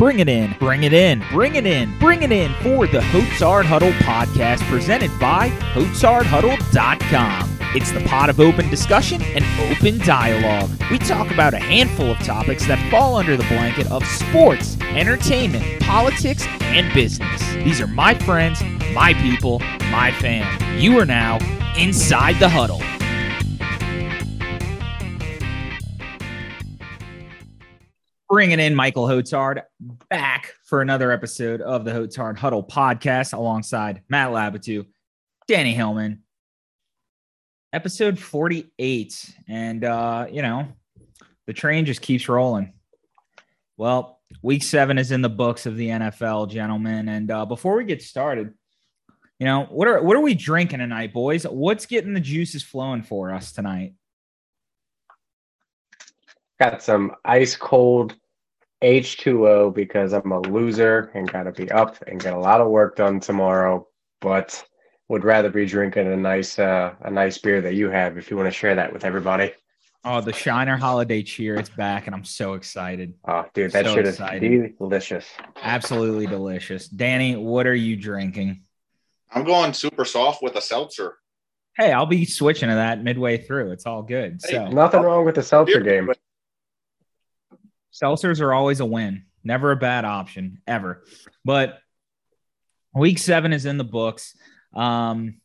Bring it in, bring it in, bring it in, bring it in for the Hotsard Huddle podcast presented by HotsardHuddle.com. It's the pot of open discussion and open dialogue. We talk about a handful of topics that fall under the blanket of sports, entertainment, politics, and business. These are my friends, my people, my fam. You are now inside the huddle. Bringing in Michael Hotsard back for another episode of the Hotsard Huddle podcast alongside Matt Labatou, Danny Hillman, episode 48. And, uh, you know, the train just keeps rolling. Well, week seven is in the books of the NFL, gentlemen. And uh, before we get started, you know, what are what are we drinking tonight, boys? What's getting the juices flowing for us tonight? Got some ice cold H2O because I'm a loser and got to be up and get a lot of work done tomorrow. But would rather be drinking a nice uh, a nice beer that you have if you want to share that with everybody. Oh, the Shiner Holiday Cheer, it's back, and I'm so excited. Oh, dude, that So shit excited. is delicious. Absolutely delicious. Danny, what are you drinking? I'm going super soft with a seltzer. Hey, I'll be switching to that midway through. It's all good. Hey, So Nothing wrong with the seltzer game. Seltzers are always a win. Never a bad option ever. But week seven is in the books. Um,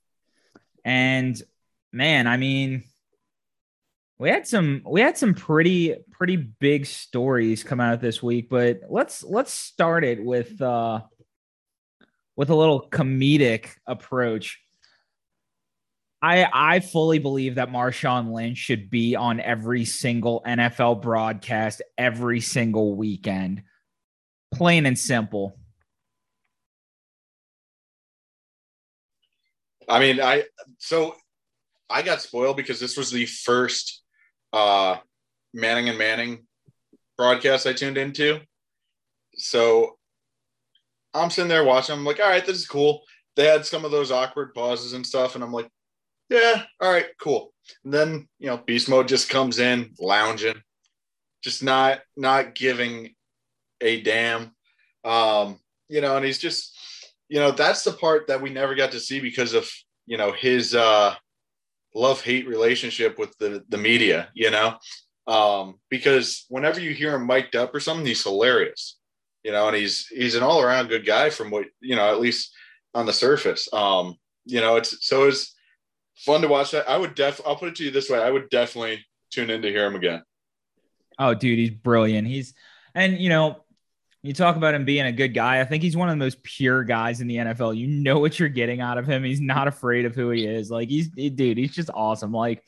and man, I mean, we had some we had some pretty pretty big stories come out this week, but let's let's start it with uh with a little comedic approach. I I fully believe that Marshawn Lynch should be on every single NFL broadcast every single weekend. Plain and simple. I mean, I so I got spoiled because this was the first uh Manning and Manning broadcast I tuned into. So I'm sitting there watching. I'm like, all right, this is cool. They had some of those awkward pauses and stuff, and I'm like, yeah, all right, cool. And then you know, Beast Mode just comes in, lounging, just not not giving a damn. Um, you know, and he's just, you know, that's the part that we never got to see because of you know his uh love hate relationship with the the media. You know, um, because whenever you hear him mic'd up or something, he's hilarious. You know, and he's he's an all around good guy from what you know, at least on the surface. Um, you know, it's so it's fun to watch that. I would def I'll put it to you this way. I would definitely tune in to hear him again. Oh, dude, he's brilliant. He's and you know, you talk about him being a good guy. I think he's one of the most pure guys in the NFL. You know what you're getting out of him. He's not afraid of who he is. Like he's dude, he's just awesome. Like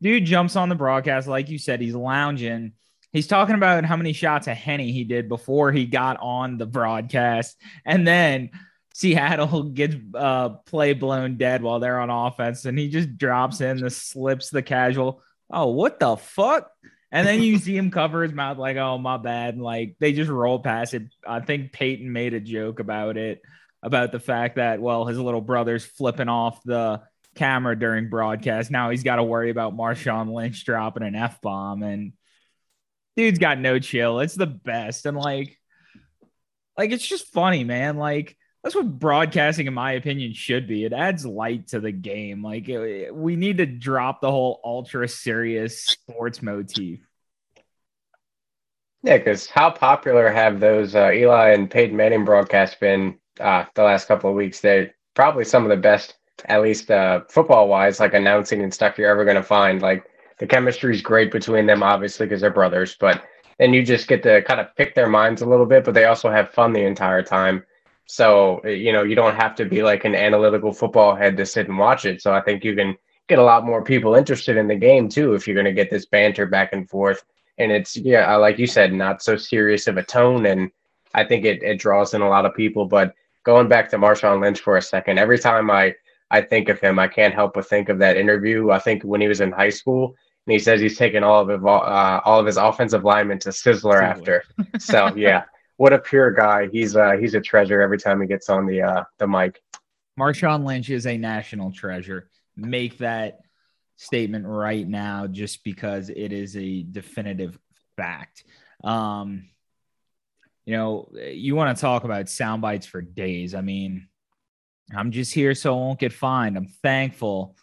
dude jumps on the broadcast, like you said, he's lounging. He's talking about how many shots of Henny he did before he got on the broadcast. And then Seattle gets uh, play blown dead while they're on offense. And he just drops in the slips the casual. Oh, what the fuck? And then you see him cover his mouth like, oh, my bad. And like they just roll past it. I think Peyton made a joke about it, about the fact that, well, his little brother's flipping off the camera during broadcast. Now he's got to worry about Marshawn Lynch dropping an F bomb. And dude's got no chill. It's the best. And like, like it's just funny, man. Like, that's what broadcasting, in my opinion, should be. It adds light to the game. Like, it- we need to drop the whole ultra serious sports motif. Yeah, because how popular have those uh, Eli and Peyton Manning broadcasts been uh, the last couple of weeks? They're probably some of the best, at least uh, football wise, like announcing and stuff you're ever going to find. Like the chemistry is great between them, obviously, because they're brothers, but then you just get to kind of pick their minds a little bit, but they also have fun the entire time. So, uh, you know, you don't have to be like an analytical football head to sit and watch it. So I think you can get a lot more people interested in the game too if you're going to get this banter back and forth and it's yeah, like you said, not so serious of a tone, and I think it it draws in a lot of people. But going back to Marshawn Lynch for a second, every time I I think of him, I can't help but think of that interview. I think when he was in high school, and he says he's taken all of uh, all of his offensive linemen to Sizzler, Sizzler. after. So yeah, what a pure guy. He's uh he's a treasure every time he gets on the uh the mic. Marshawn Lynch is a national treasure. Make that statement right now just because it is a definitive fact. Um, you know, you want to talk about sound bites for days. I mean, I'm just here so I won't get fined. I'm thankful.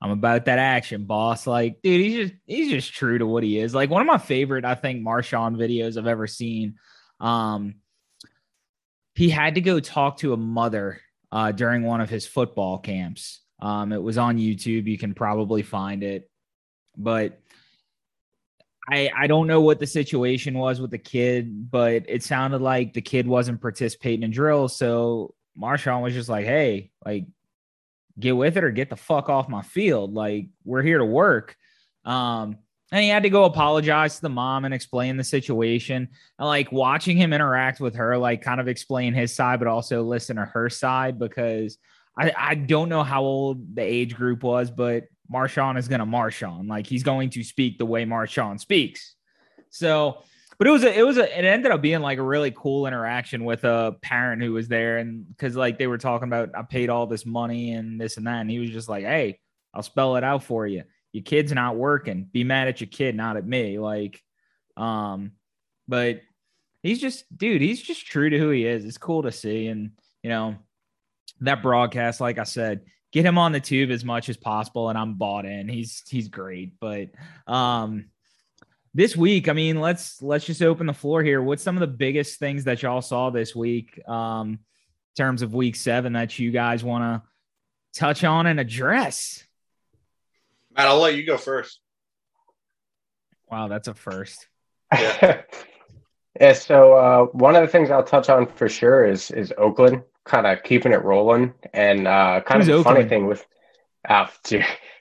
I'm about that action, boss. Like, dude, he's just he's just true to what he is. Like one of my favorite, I think, Marshawn videos I've ever seen. Um, he had to go talk to a mother uh, during one of his football camps. Um, it was on YouTube. You can probably find it, but I I don't know what the situation was with the kid, but it sounded like the kid wasn't participating in drills. So Marshawn was just like, "Hey, like, get with it or get the fuck off my field. Like, we're here to work." Um, and he had to go apologize to the mom and explain the situation. And like watching him interact with her, like kind of explain his side, but also listen to her side because I, I don't know how old the age group was, but Marshawn is going to Marshawn. Like he's going to speak the way Marshawn speaks. So, but it was a, it was a, it ended up being like a really cool interaction with a parent who was there. And cause like they were talking about, I paid all this money and this and that. And he was just like, Hey, I'll spell it out for you your kid's not working. Be mad at your kid, not at me. Like, um, but he's just, dude, he's just true to who he is. It's cool to see. And, you know, that broadcast, like I said, get him on the tube as much as possible. And I'm bought in. He's, he's great. But, um, this week, I mean, let's, let's just open the floor here. What's some of the biggest things that y'all saw this week, um, terms of week seven that you guys want to touch on and address? Matt, I'll let you go first. Wow, that's a first. Yeah. yeah so uh, one of the things I'll touch on for sure is is Oakland kind of keeping it rolling, and uh, kind Who's of a Oakland? funny thing with. Uh,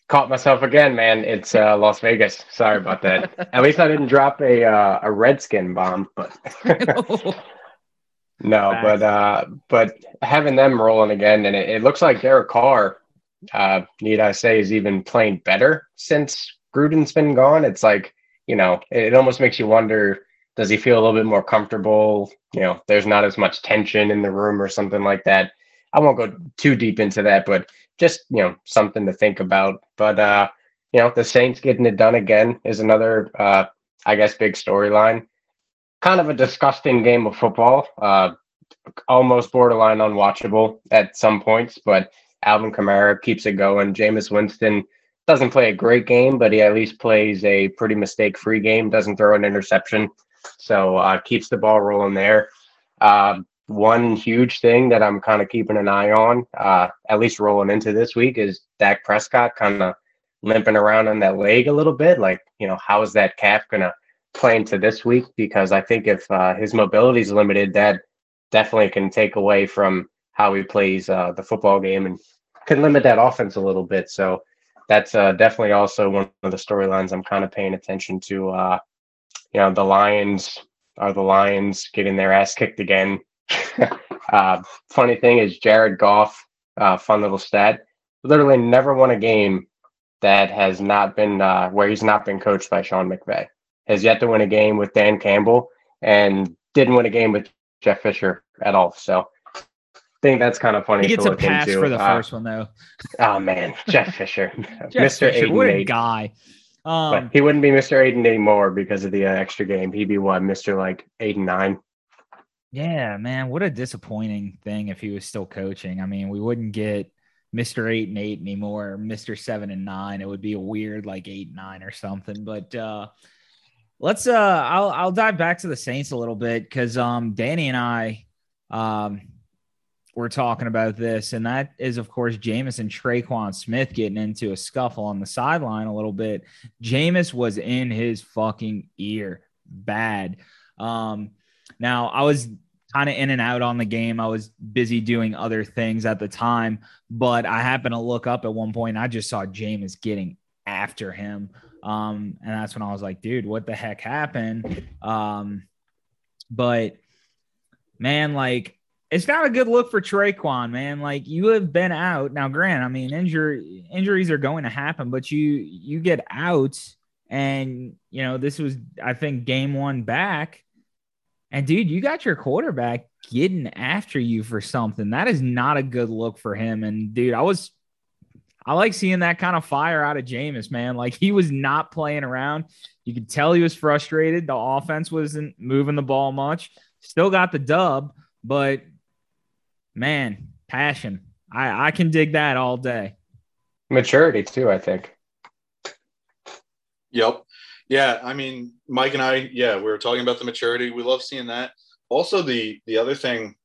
caught myself again, man. It's uh, Las Vegas. Sorry about that. At least I didn't drop a uh, a Redskin bomb, but no, Facts. but uh, but having them rolling again, and it, it looks like Derek Carr uh, need I say, is even playing better since Gruden's been gone. It's like, you know, it, almost makes you wonder does he feel a little bit more comfortable? You know, there's not as much tension in the room or something like that. I won't go too deep into that, but just, you know, something to think about. But, uh, you know, the Saints getting it done again is another, uh, I guess, big storyline. Kind of a disgusting game of football, uh, almost borderline unwatchable at some points, but Alvin Kamara keeps it going. Jameis Winston doesn't play a great game, but he at least plays a pretty mistake free game, doesn't throw an interception. So uh, keeps the ball rolling there. Uh, one huge thing that I'm kind of keeping an eye on, uh, at least rolling into this week, is Dak Prescott kind of limping around on that leg a little bit. Like, you know, how is that calf going to play into this week? Because I think if uh, his mobility is limited, that definitely can take away from how he plays uh, the football game and can limit that offense a little bit. So that's uh, definitely also one of the storylines I'm kind of paying attention to. Uh, you know, the Lions are the Lions getting their ass kicked again. uh, funny thing is, Jared Goff, uh, fun little stat, literally never won a game that has not been uh, where he's not been coached by Sean McVay. Has yet to win a game with Dan Campbell and didn't win a game with Jeff Fisher at all. So think that's kind of funny. He gets a pass into. for the Uh, first one though. Oh man, Jeff Fisher, Jeff Mr. Fisher, Eight what a guy. But Um, he wouldn't be Mr. Eight and anymore because of the uh, extra game. He'd be what Mr. like eight and nine. yeah, man, what a disappointing thing if he was still coaching. I mean, we wouldn't get Mr. Eight and Eight anymore, Mr. Seven and Nine. It would be a weird like eight and nine or something. But uh let's uh I'll I'll dive back to the Saints a little bit because um Danny and I um were talking about this, and that is of course Jameis and Tre'Quan Smith getting into a scuffle on the sideline a little bit. Jameis was in his fucking ear bad. Um now I was kind of in and out on the game. I was busy doing other things at the time, but I happened to look up at one point I just saw Jameis getting after him. Um, and that's when I was like, dude, what the heck happened? Um, but man, like it's not a good look for Tre'Quan, man. Like you have been out now. Grant, I mean, injury injuries are going to happen, but you you get out, and you know this was I think game one back, and dude, you got your quarterback getting after you for something. That is not a good look for him. And dude, I was I like seeing that kind of fire out of Jameis, man. Like he was not playing around. You could tell he was frustrated. The offense wasn't moving the ball much. still got the dub, but man, passion. I, I can dig that all day. Maturity too, I think. Yep. Yeah, I mean, Mike and I, yeah, we were talking about the maturity. We love seeing that. Also, the the other thing,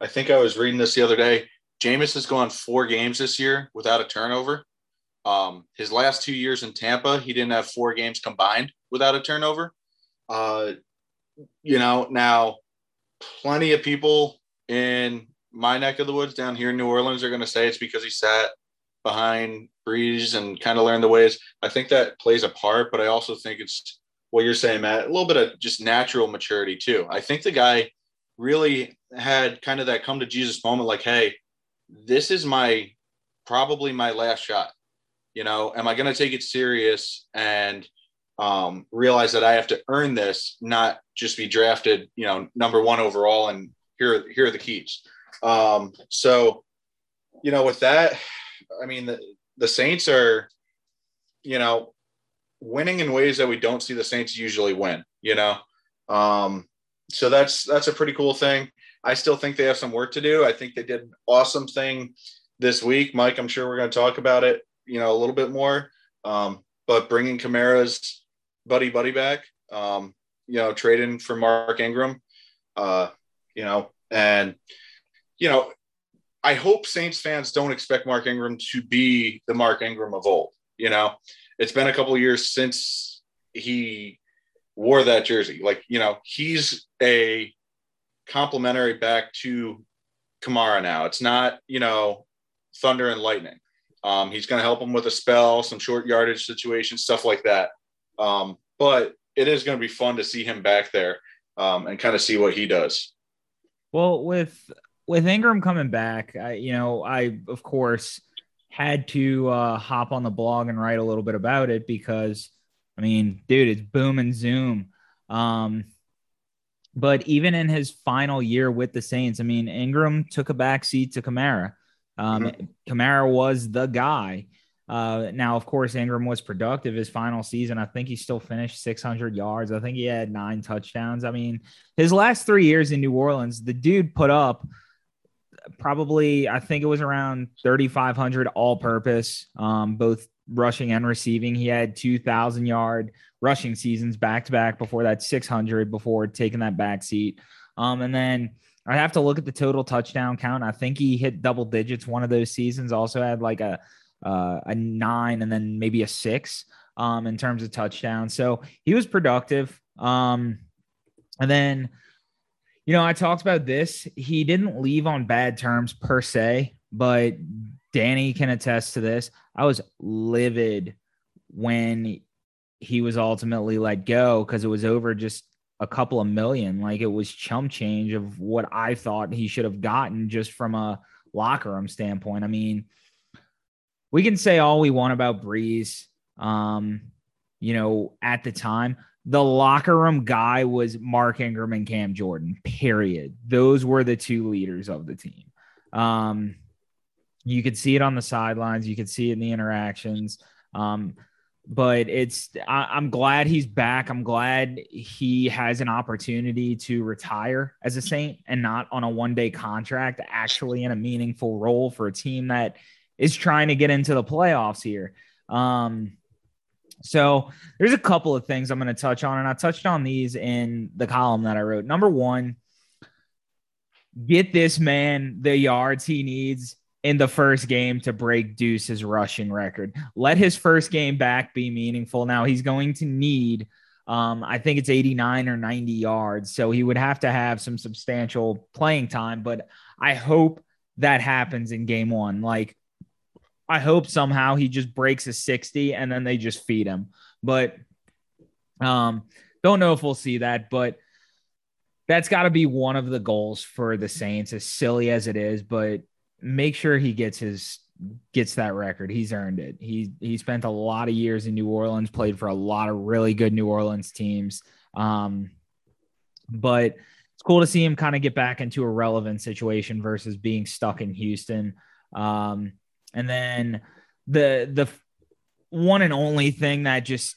I think I was reading this the other day. Jameis has gone four games this year without a turnover. Um, his last two years in Tampa, he didn't have four games combined without a turnover. Uh, you know, now plenty of people in my neck of the woods down here in New Orleans are going to say it's because he sat behind Brees and kind of learned the ways. I think that plays a part, but I also think it's what you're saying, Matt, a little bit of just natural maturity too. I think the guy really had kind of that come to Jesus moment like, hey, this is my probably my last shot. You know, am I going to take it serious and um, realize that I have to earn this, not just be drafted, you know, number one overall and here, here are the keys. Um, so, you know, with that, I mean, the, the Saints are, you know, winning in ways that we don't see the Saints usually win, you know? Um, so that's, that's a pretty cool thing. I still think they have some work to do. I think they did an awesome thing this week. Mike, I'm sure we're going to talk about it, you know, a little bit more. Um, but bringing Kamara's buddy buddy back, um, you know, trading for Mark Ingram, uh, you know, and you know, I hope Saints fans don't expect Mark Ingram to be the Mark Ingram of old. You know, it's been a couple years since he wore that jersey. Like, you know, he's a complimentary back to Kamara now. It's not, you know, thunder and lightning. Um, he's going to help him with a spell, some short yardage situations, stuff like that. Um, but it is going to be fun to see him back there um, and kind of see what he does. Well, with with Ingram coming back, I, you know, I of course had to uh, hop on the blog and write a little bit about it because, I mean, dude, it's boom and zoom. Um, but even in his final year with the Saints, I mean, Ingram took a back seat to Kamara. Um, mm-hmm. Kamara was the guy. Uh, now, of course, Ingram was productive his final season. I think he still finished 600 yards. I think he had nine touchdowns. I mean, his last three years in New Orleans, the dude put up probably, I think it was around 3,500 all purpose, um, both rushing and receiving. He had 2,000 yard rushing seasons back to back before that 600 before taking that back seat. Um, and then I have to look at the total touchdown count. I think he hit double digits one of those seasons. Also had like a uh, a nine and then maybe a six um, in terms of touchdowns. So he was productive. Um, and then, you know, I talked about this. He didn't leave on bad terms per se, but Danny can attest to this. I was livid when he was ultimately let go because it was over just a couple of million. Like it was chump change of what I thought he should have gotten just from a locker room standpoint. I mean, we can say all we want about Brees. Um, you know, at the time, the locker room guy was Mark Ingram and Cam Jordan, period. Those were the two leaders of the team. Um, you could see it on the sidelines, you could see it in the interactions. Um, but it's I, am glad he's back. I'm glad he has an opportunity to retire as a Saint and not on a one day contract, actually in a meaningful role for a team that is trying to get into the playoffs here. Um, so there's a couple of things I'm going to touch on, and I touched on these in the column that I wrote. Number one, get this man the yards he needs in the first game to break Deuce's rushing record. Let his first game back be meaningful. Now he's going to need, um, I think it's 89 or 90 yards. So he would have to have some substantial playing time, but I hope that happens in game one. Like, I hope somehow he just breaks a 60 and then they just feed him. But um, don't know if we'll see that, but that's got to be one of the goals for the Saints, as silly as it is. But make sure he gets his gets that record. He's earned it. He he spent a lot of years in New Orleans, played for a lot of really good New Orleans teams. Um, but it's cool to see him kind of get back into a relevant situation versus being stuck in Houston. Um, and then the the one and only thing that just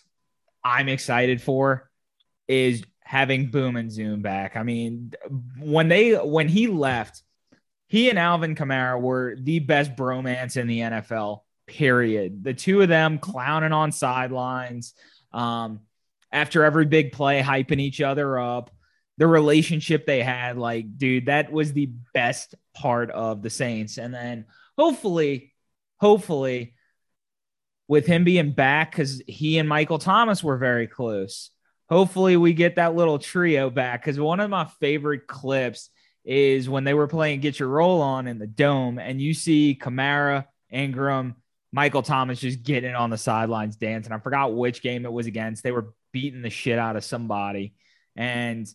I'm excited for is having Boom and Zoom back. I mean, when they when he left, he and Alvin Kamara were the best bromance in the NFL. Period. The two of them clowning on sidelines. Um, after every big play, hyping each other up. The relationship they had, like, dude, that was the best part of the Saints. And then hopefully, hopefully, with him being back, because he and Michael Thomas were very close. Hopefully, we get that little trio back. Because one of my favorite clips is when they were playing Get Your Roll On in the dome, and you see Kamara, Ingram, Michael Thomas just getting on the sidelines dancing. I forgot which game it was against. They were beating the shit out of somebody. And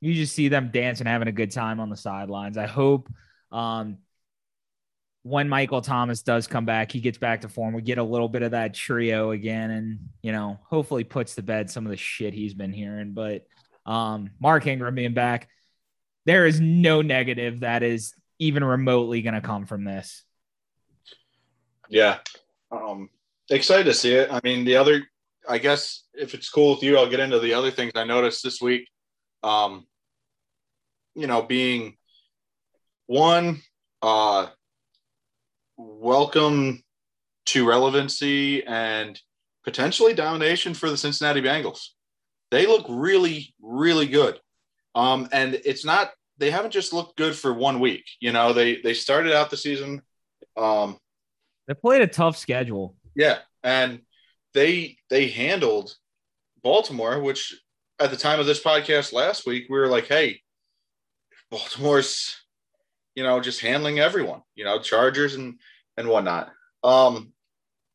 you just see them dancing, having a good time on the sidelines. I hope um, when Michael Thomas does come back, he gets back to form. We get a little bit of that trio again, and you know, hopefully puts to bed some of the shit he's been hearing. But um, Mark Ingram being back, there is no negative that is even remotely going to come from this. Yeah, um, excited to see it. I mean, the other, I guess, if it's cool with you, I'll get into the other things I noticed this week. Um, you know, being one, uh, welcome to relevancy and potentially domination for the Cincinnati Bengals. They look really, really good. Um, and it's not they haven't just looked good for one week. You know, they they started out the season. Um, they played a tough schedule. Yeah, and they they handled Baltimore, which at the time of this podcast last week, we were like, hey, Baltimore's, you know, just handling everyone, you know, Chargers and and whatnot. Um,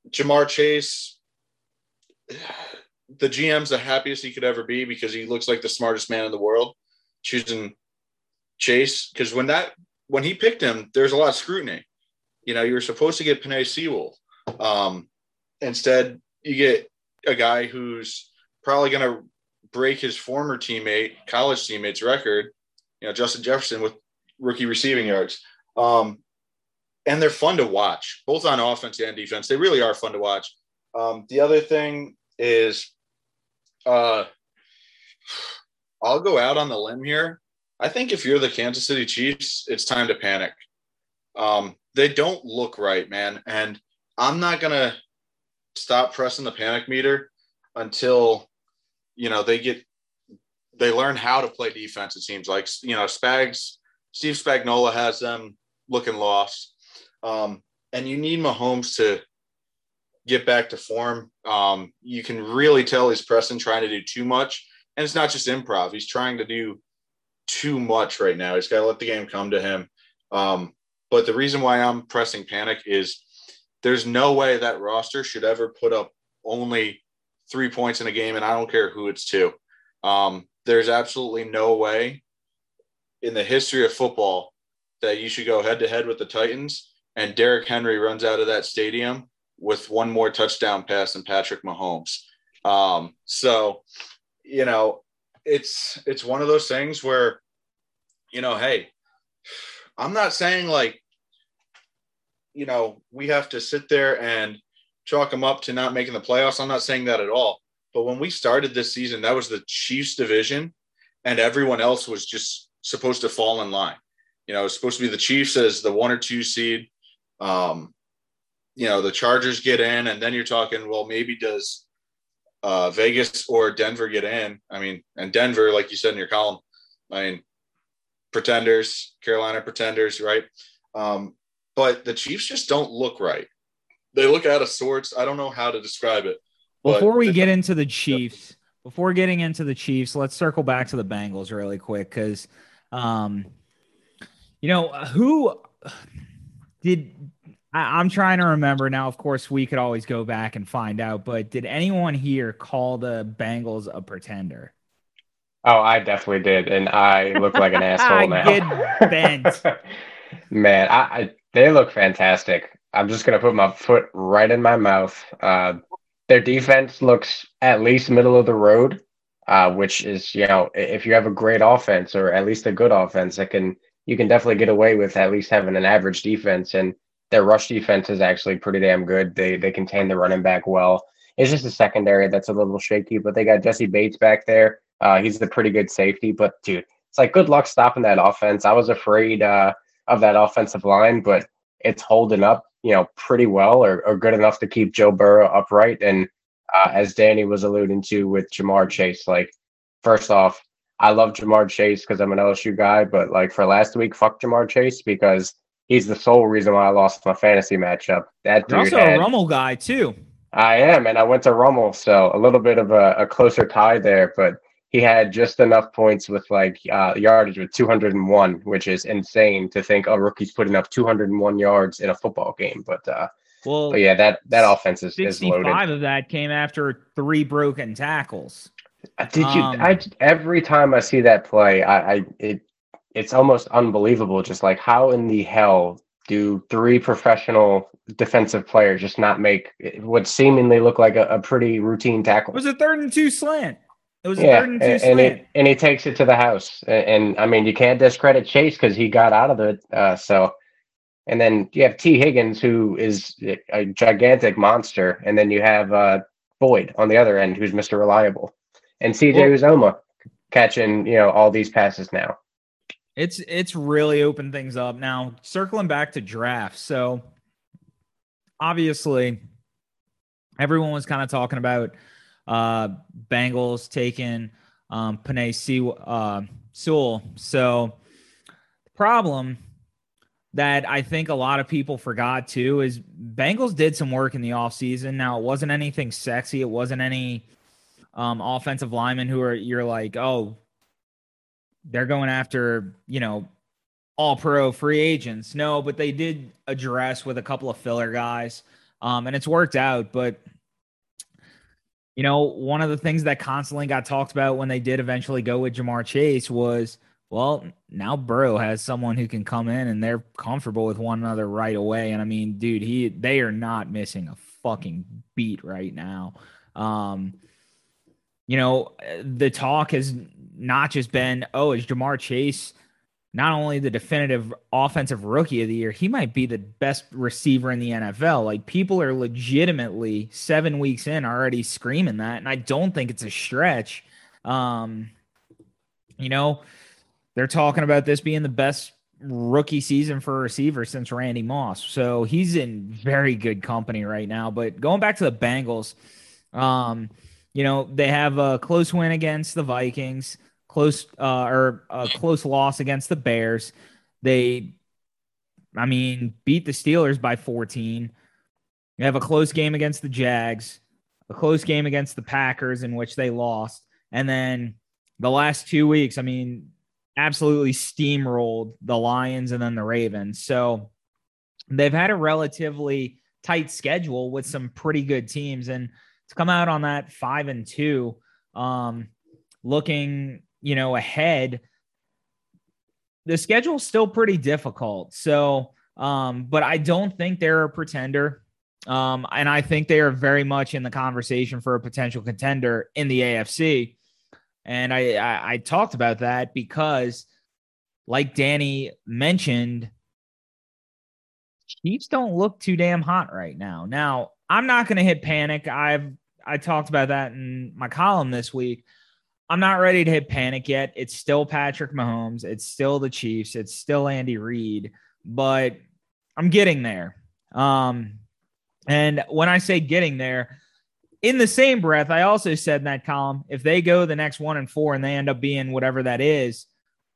Ja'Marr Chase, the GM's the happiest he could ever be because he looks like the smartest man in the world, choosing Chase. Because when that when he picked him, there's a lot of scrutiny. You know, you were supposed to get Penei Sewell. Um, instead, you get a guy who's probably going to break his former teammate, college teammate's record. You know, Justin Jefferson with rookie receiving yards. Um, and they're fun to watch, both on offense and defense. They really are fun to watch. Um, the other thing is, uh, I'll go out on the limb here. I think if you're the Kansas City Chiefs, it's time to panic. Um, they don't look right, man. And I'm not going to stop pressing the panic meter until, you know, they get, they learn how to play defense. It seems like, you know, Spags, Steve Spagnuolo has them looking lost. Um, and you need Mahomes to get back to form. Um, you can really tell he's pressing, trying to do too much. And it's not just improv. He's trying to do too much right now. He's got to let the game come to him. Um, but the reason why I'm pressing panic is there's no way that roster should ever put up only three points in a game, and I don't care who it's to. Um, there's absolutely no way in the history of football that you should go head to head with the Titans and Derrick Henry runs out of that stadium with one more touchdown pass than Patrick Mahomes. Um, so, you know, it's it's one of those things where, you know, hey, I'm not saying like, you know, we have to sit there and chalk them up to not making the playoffs. I'm not saying that at all. But when we started this season, that was the Chiefs division, and everyone else was just supposed to fall in line. You know, it's supposed to be the Chiefs as the one or two seed. Um, you know, the Chargers get in, and then you're talking, well, maybe does uh, Vegas or Denver get in? I mean, and Denver, like you said in your column, I mean, pretenders, Carolina pretenders, right? Um, but the Chiefs just don't look right. They look out of sorts. I don't know how to describe it. Before we get into the Chiefs, before getting into the Chiefs, let's circle back to the Bengals really quick because, um, you know, who did I, am trying to remember now. Of course, we could always go back and find out, but did anyone here call the Bengals a pretender? Oh, I definitely did, and I look like an asshole now. Get bent. Man, I, I, they look fantastic. I'm just gonna put my foot right in my mouth. Uh, their defense looks at least middle of the road, uh, which is you know if you have a great offense or at least a good offense that can you can definitely get away with at least having an average defense and their rush defense is actually pretty damn good. They they contain the running back well. It's just a secondary that's a little shaky, but they got Jessie Bates back there. Uh, he's a pretty good safety, but dude, it's like good luck stopping that offense. I was afraid uh, of that offensive line, but it's holding up, you know, pretty well or, or good enough to keep Joe Burrow upright. And uh, as Danny was alluding to with Ja'Marr Chase, like first off, I love Ja'Marr Chase because I'm an LSU guy, but like for last week, fuck Ja'Marr Chase because he's the sole reason why I lost my fantasy matchup. That You're also had, a Rummel guy too. I am, and I went to Rummel, so a little bit of a, a closer tie there, but he had just enough points with like uh, yardage with 201, which is insane to think a rookie's putting up 201 yards in a football game. But uh, Well, but yeah, that that offense is, is 65 loaded. of that came after three broken tackles. Uh, Did you? Um, I every time I see that play, I, I it it's almost unbelievable. Just like how in the hell do three professional defensive players just not make what seemingly look like a, a pretty routine tackle? It was a third and two slant. It was a Yeah, third and and, two and slant. he and he takes it to the house, and, and I mean you can't discredit Chase because he got out of it. Uh, so, and then you have Tee Higgins who is a gigantic monster, and then you have uh, Boyd on the other end who's Mister Reliable, and CJ Well- Uzomah catching you know all these passes now. It's it's really opened things up now. Circling back to draft, so obviously everyone was kind of talking about uh Bengals taking um Penei uh, Sewell. So the problem that I think a lot of people forgot too is Bengals did some work in the offseason. Now it wasn't anything sexy. It wasn't any um offensive linemen who are you're like, oh, they're going after, you know, all pro free agents. No, but they did address with a couple of filler guys. Um, and it's worked out. But, you know, one of the things that constantly got talked about when they did eventually go with Ja'Marr Chase was, well, now Burrow has someone who can come in and they're comfortable with one another right away. And I mean, dude, he they are not missing a fucking beat right now. Um, you know, the talk has not just been, oh, is Ja'Marr Chase not only the definitive offensive rookie of the year, he might be the best receiver in the NFL. Like people are legitimately seven weeks in already screaming that. And I don't think it's a stretch. Um, you know, they're talking about this being the best rookie season for a receiver since Randy Moss. So he's in very good company right now. But going back to the Bengals, um, you know, they have a close win against the Vikings, close uh, or a close loss against the Bears. They, I mean, beat the Steelers by 14. They have a close game against the Jags, a close game against the Packers in which they lost, and then the last two weeks, I mean, absolutely steamrolled the Lions and then the Ravens. So they've had a relatively tight schedule with some pretty good teams, and to come out on that five and two, um, looking you know ahead, the schedule's still pretty difficult. So, um, but I don't think they're a pretender. Um, and I think they are very much in the conversation for a potential contender in the AFC. And I, I, I talked about that because, like Danny mentioned, Chiefs don't look too damn hot right now. Now, I'm not going to hit panic. I've I talked about that in my column this week. I'm not ready to hit panic yet. It's still Patrick Mahomes. It's still the Chiefs. It's still Andy Reid, but I'm getting there. Um, and when I say getting there, in the same breath, I also said in that column, if they go the next one and four and they end up being whatever that is,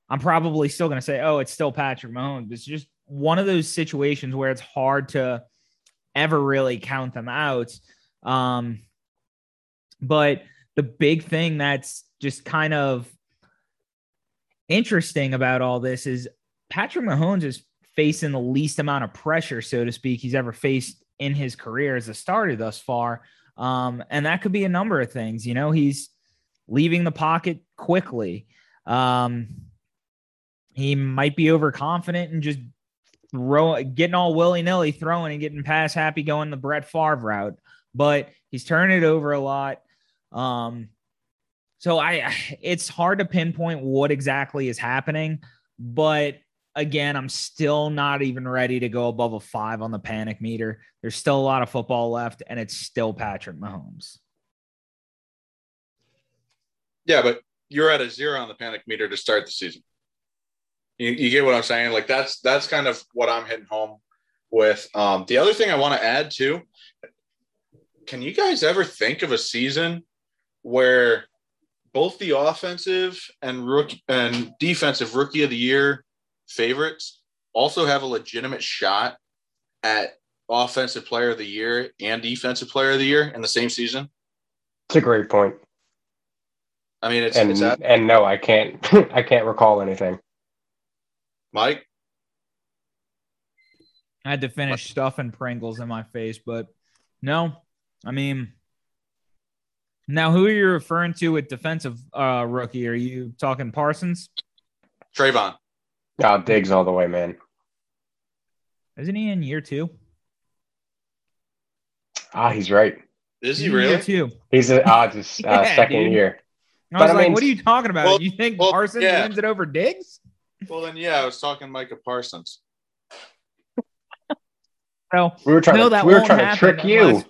I'm probably still going to say, oh, it's still Patrick Mahomes. It's just one of those situations where it's hard to ever really count them out. Um, but the big thing that's just kind of interesting about all this is Patrick Mahomes is facing the least amount of pressure, so to speak, he's ever faced in his career as a starter thus far. Um, and that could be a number of things. You know, he's leaving the pocket quickly. Um, he might be overconfident and just throw getting all willy nilly throwing and getting pass happy going the Brett Favre route, but he's turning it over a lot. Um, so I, it's hard to pinpoint what exactly is happening, but again, I'm still not even ready to go above a five on the panic meter. There's still a lot of football left, and it's still Patrick Mahomes. Yeah, but you're at a zero on the panic meter to start the season. You, you get what I'm saying? Like that's that's kind of what I'm hitting home with. Um, the other thing I want to add too, can you guys ever think of a season where both the offensive and rookie and defensive rookie of the year favorites also have a legitimate shot at offensive player of the year and defensive player of the year in the same season? It's a great point. I mean, it's and it's at, and no, I can't I can't recall anything. Mike. I had to finish stuffing Pringles in my face, but no, I mean, now who are you referring to with defensive uh, rookie? Are you talking Parsons? Trevon. Oh, Diggs all the way, man. Isn't he in year two? Ah, he's right. Is he He's in really? Year two. He's a, ah, just uh, Yeah, second dude. year. I But was I like, mean- what are you talking about? Well- you think well, Parsons yeah. wins it over Diggs? Well, then, yeah, I was talking Micah Parsons. So We were trying No, to that we were trying to happen trick you. unless-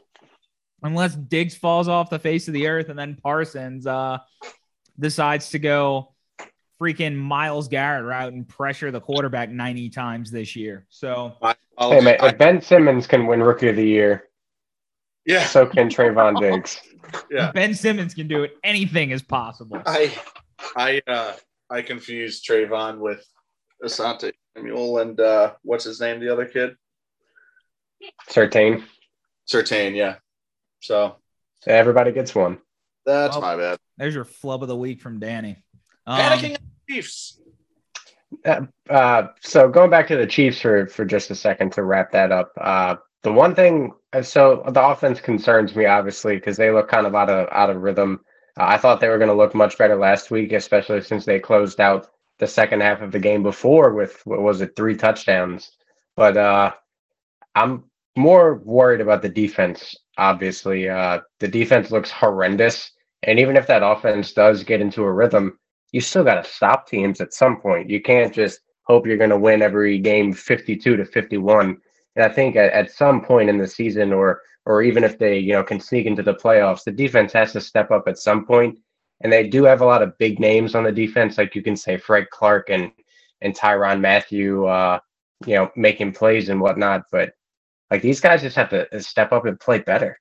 unless Diggs falls off the face of the earth and then Parsons uh, decides to go freaking Myles Garrett route and pressure the quarterback 90 times this year. So Hey man, if Ben Simmons can win Rookie of the Year, yeah, so can Trevon Diggs. yeah. Ben Simmons can do it. Anything is possible. I, I, uh, I confused Trevon with Asante Samuel and uh, what's his name? The other kid, Surtain. Surtain. Yeah. So Everybody gets one. that's Well, my bad. There's your flub of the week from Danny. Um, Panicking at the Chiefs. Uh, so going back to the Chiefs for for just a second to wrap that up. Uh, the one thing, uh, so the offense concerns me obviously because they look kind of out of out of rhythm. Uh, I thought they were going to look much better last week, especially since they closed out the second half of the game before with what was it, three touchdowns. But uh, I'm more worried about the defense. Obviously, uh, the defense looks horrendous, and even if that offense does get into a rhythm, you still got to stop teams at some point. You can't just hope you're going to win every game 52 to 51. And I think at, at some point in the season, or or even if they you know can sneak into the playoffs, the defense has to step up at some point. And they do have a lot of big names on the defense, like you can say Fred Clark and and Tyrann Mathieu, uh, you know, making plays and whatnot. But like these guys just have to step up and play better,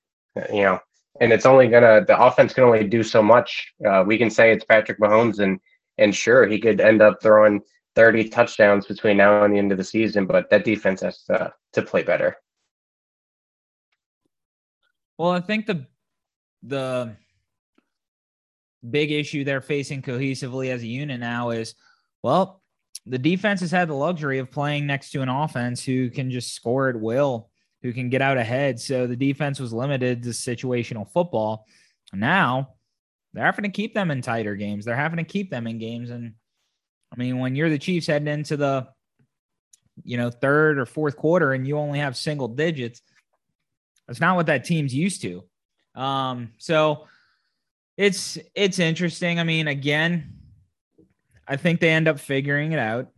you know. And it's only gonna the offense can only do so much. Uh, we can say it's Patrick Mahomes, and and sure he could end up throwing 30 touchdowns between now and the end of the season, but that defense has to, to play better. Well, I think the the big issue they're facing cohesively as a unit now is well, the defense has had the luxury of playing next to an offense who can just score at will, who can get out ahead. So the defense was limited to situational football. Now they're having to keep them in tighter games. They're having to keep them in games. And I mean, when you're the Chiefs heading into the you know third or fourth quarter and you only have single digits, that's not what that team's used to. Um, so it's it's interesting. I mean, again, I think they end up figuring it out.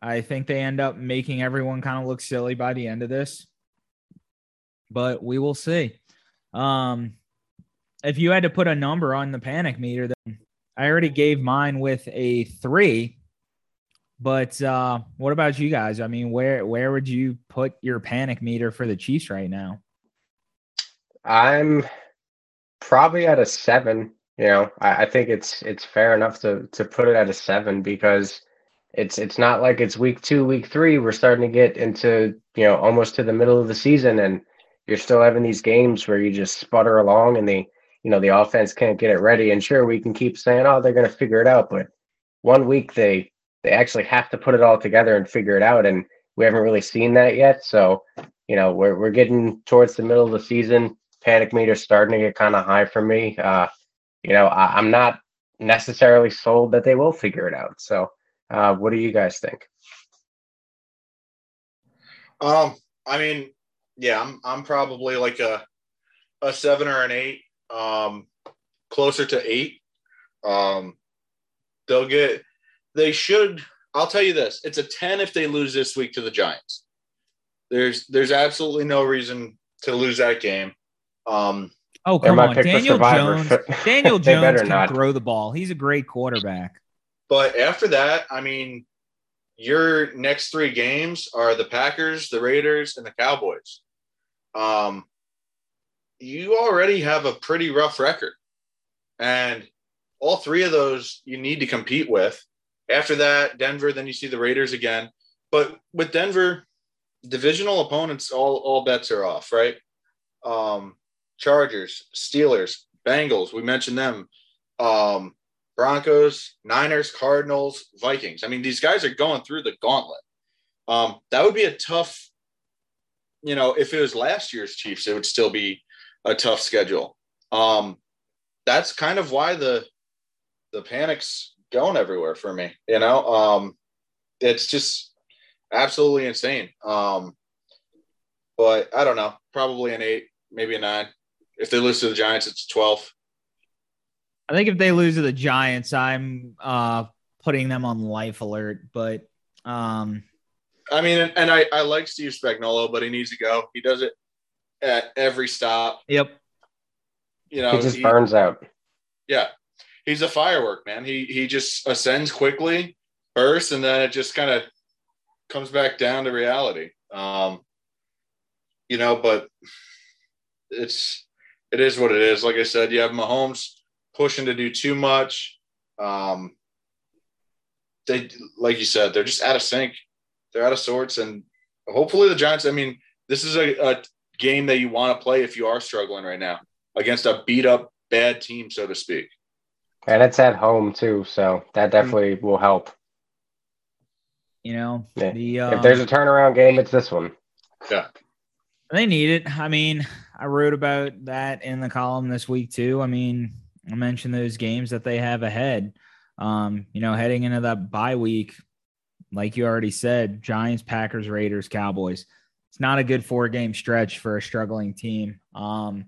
I think they end up making everyone kind of look silly by the end of this. But we will see. Um, if you had to put a number on the panic meter, then I already gave mine with a three. But uh, what about you guys? I mean, where where would you put your panic meter for the Chiefs right now? I'm probably at a seven. You know, I, I think it's it's fair enough to to put it at a seven because it's it's not like it's week two, week three. We're starting to get into you know almost to the middle of the season, and you're still having these games where you just sputter along, and the you know the offense can't get it ready. And sure, we can keep saying, oh, they're going to figure it out, but one week they they actually have to put it all together and figure it out, and we haven't really seen that yet. So you know, we're we're getting towards the middle of the season. Panic meter starting to get kind of high for me. Uh, you know, I, I'm not necessarily sold that they will figure it out. So, uh, what do you guys think? Um, I mean, yeah, I'm I'm probably like a a seven or an eight, um, closer to eight. Um, they'll get. They should. I'll tell you this: it's a ten if they lose this week to the Giants. There's there's absolutely no reason to lose that game. Um, Oh come on, Daniel Jones. Daniel Jones can not. throw the ball. He's a great quarterback. But after that, I mean, your next three games are the Packers, the Raiders, and the Cowboys. Um, you already have a pretty rough record, and all three of those you need to compete with. After that, Denver, then you see the Raiders again. But with Denver, divisional opponents, all all bets are off, right? Um, Chargers, Steelers, Bengals, we mentioned them. Um, Broncos, Niners, Cardinals, Vikings. I mean, these guys are going through the gauntlet. Um, that would be a tough, you know, if it was last year's Chiefs, it would still be a tough schedule. Um, that's kind of why the the panic's going everywhere for me. You know, um, it's just absolutely insane. Um, but I don't know, probably an eight, maybe a nine. If they lose to the Giants, it's twelve. I think if they lose to the Giants, I'm uh putting them on life alert. But um I mean, and I, I like Steve Spagnuolo, but he needs to go. He does it at every stop. yep. You know, He just he- burns out. yeah, he's a firework, man. He he just ascends quickly, bursts, and then it just kind of comes back down to reality. Um, you know, but it's it is what it is. Like I said, you have Mahomes pushing to do too much. Um, they, like you said, they're just out of sync. They're out of sorts, and hopefully the Giants. I mean, this is a, a game that you want to play if you are struggling right now against a beat up bad team, so to speak. And it's at home too, so that definitely will help. You know, Yeah. the um, If there's a turnaround game, it's this one. Yeah. they need it. I mean, I wrote about that in the column this week too. I mean, I mentioned those games that they have ahead. Um, you know, heading into that bye week, like you already said, Giants, Packers, Raiders, Cowboys. It's not a good four game stretch for a struggling team. Um,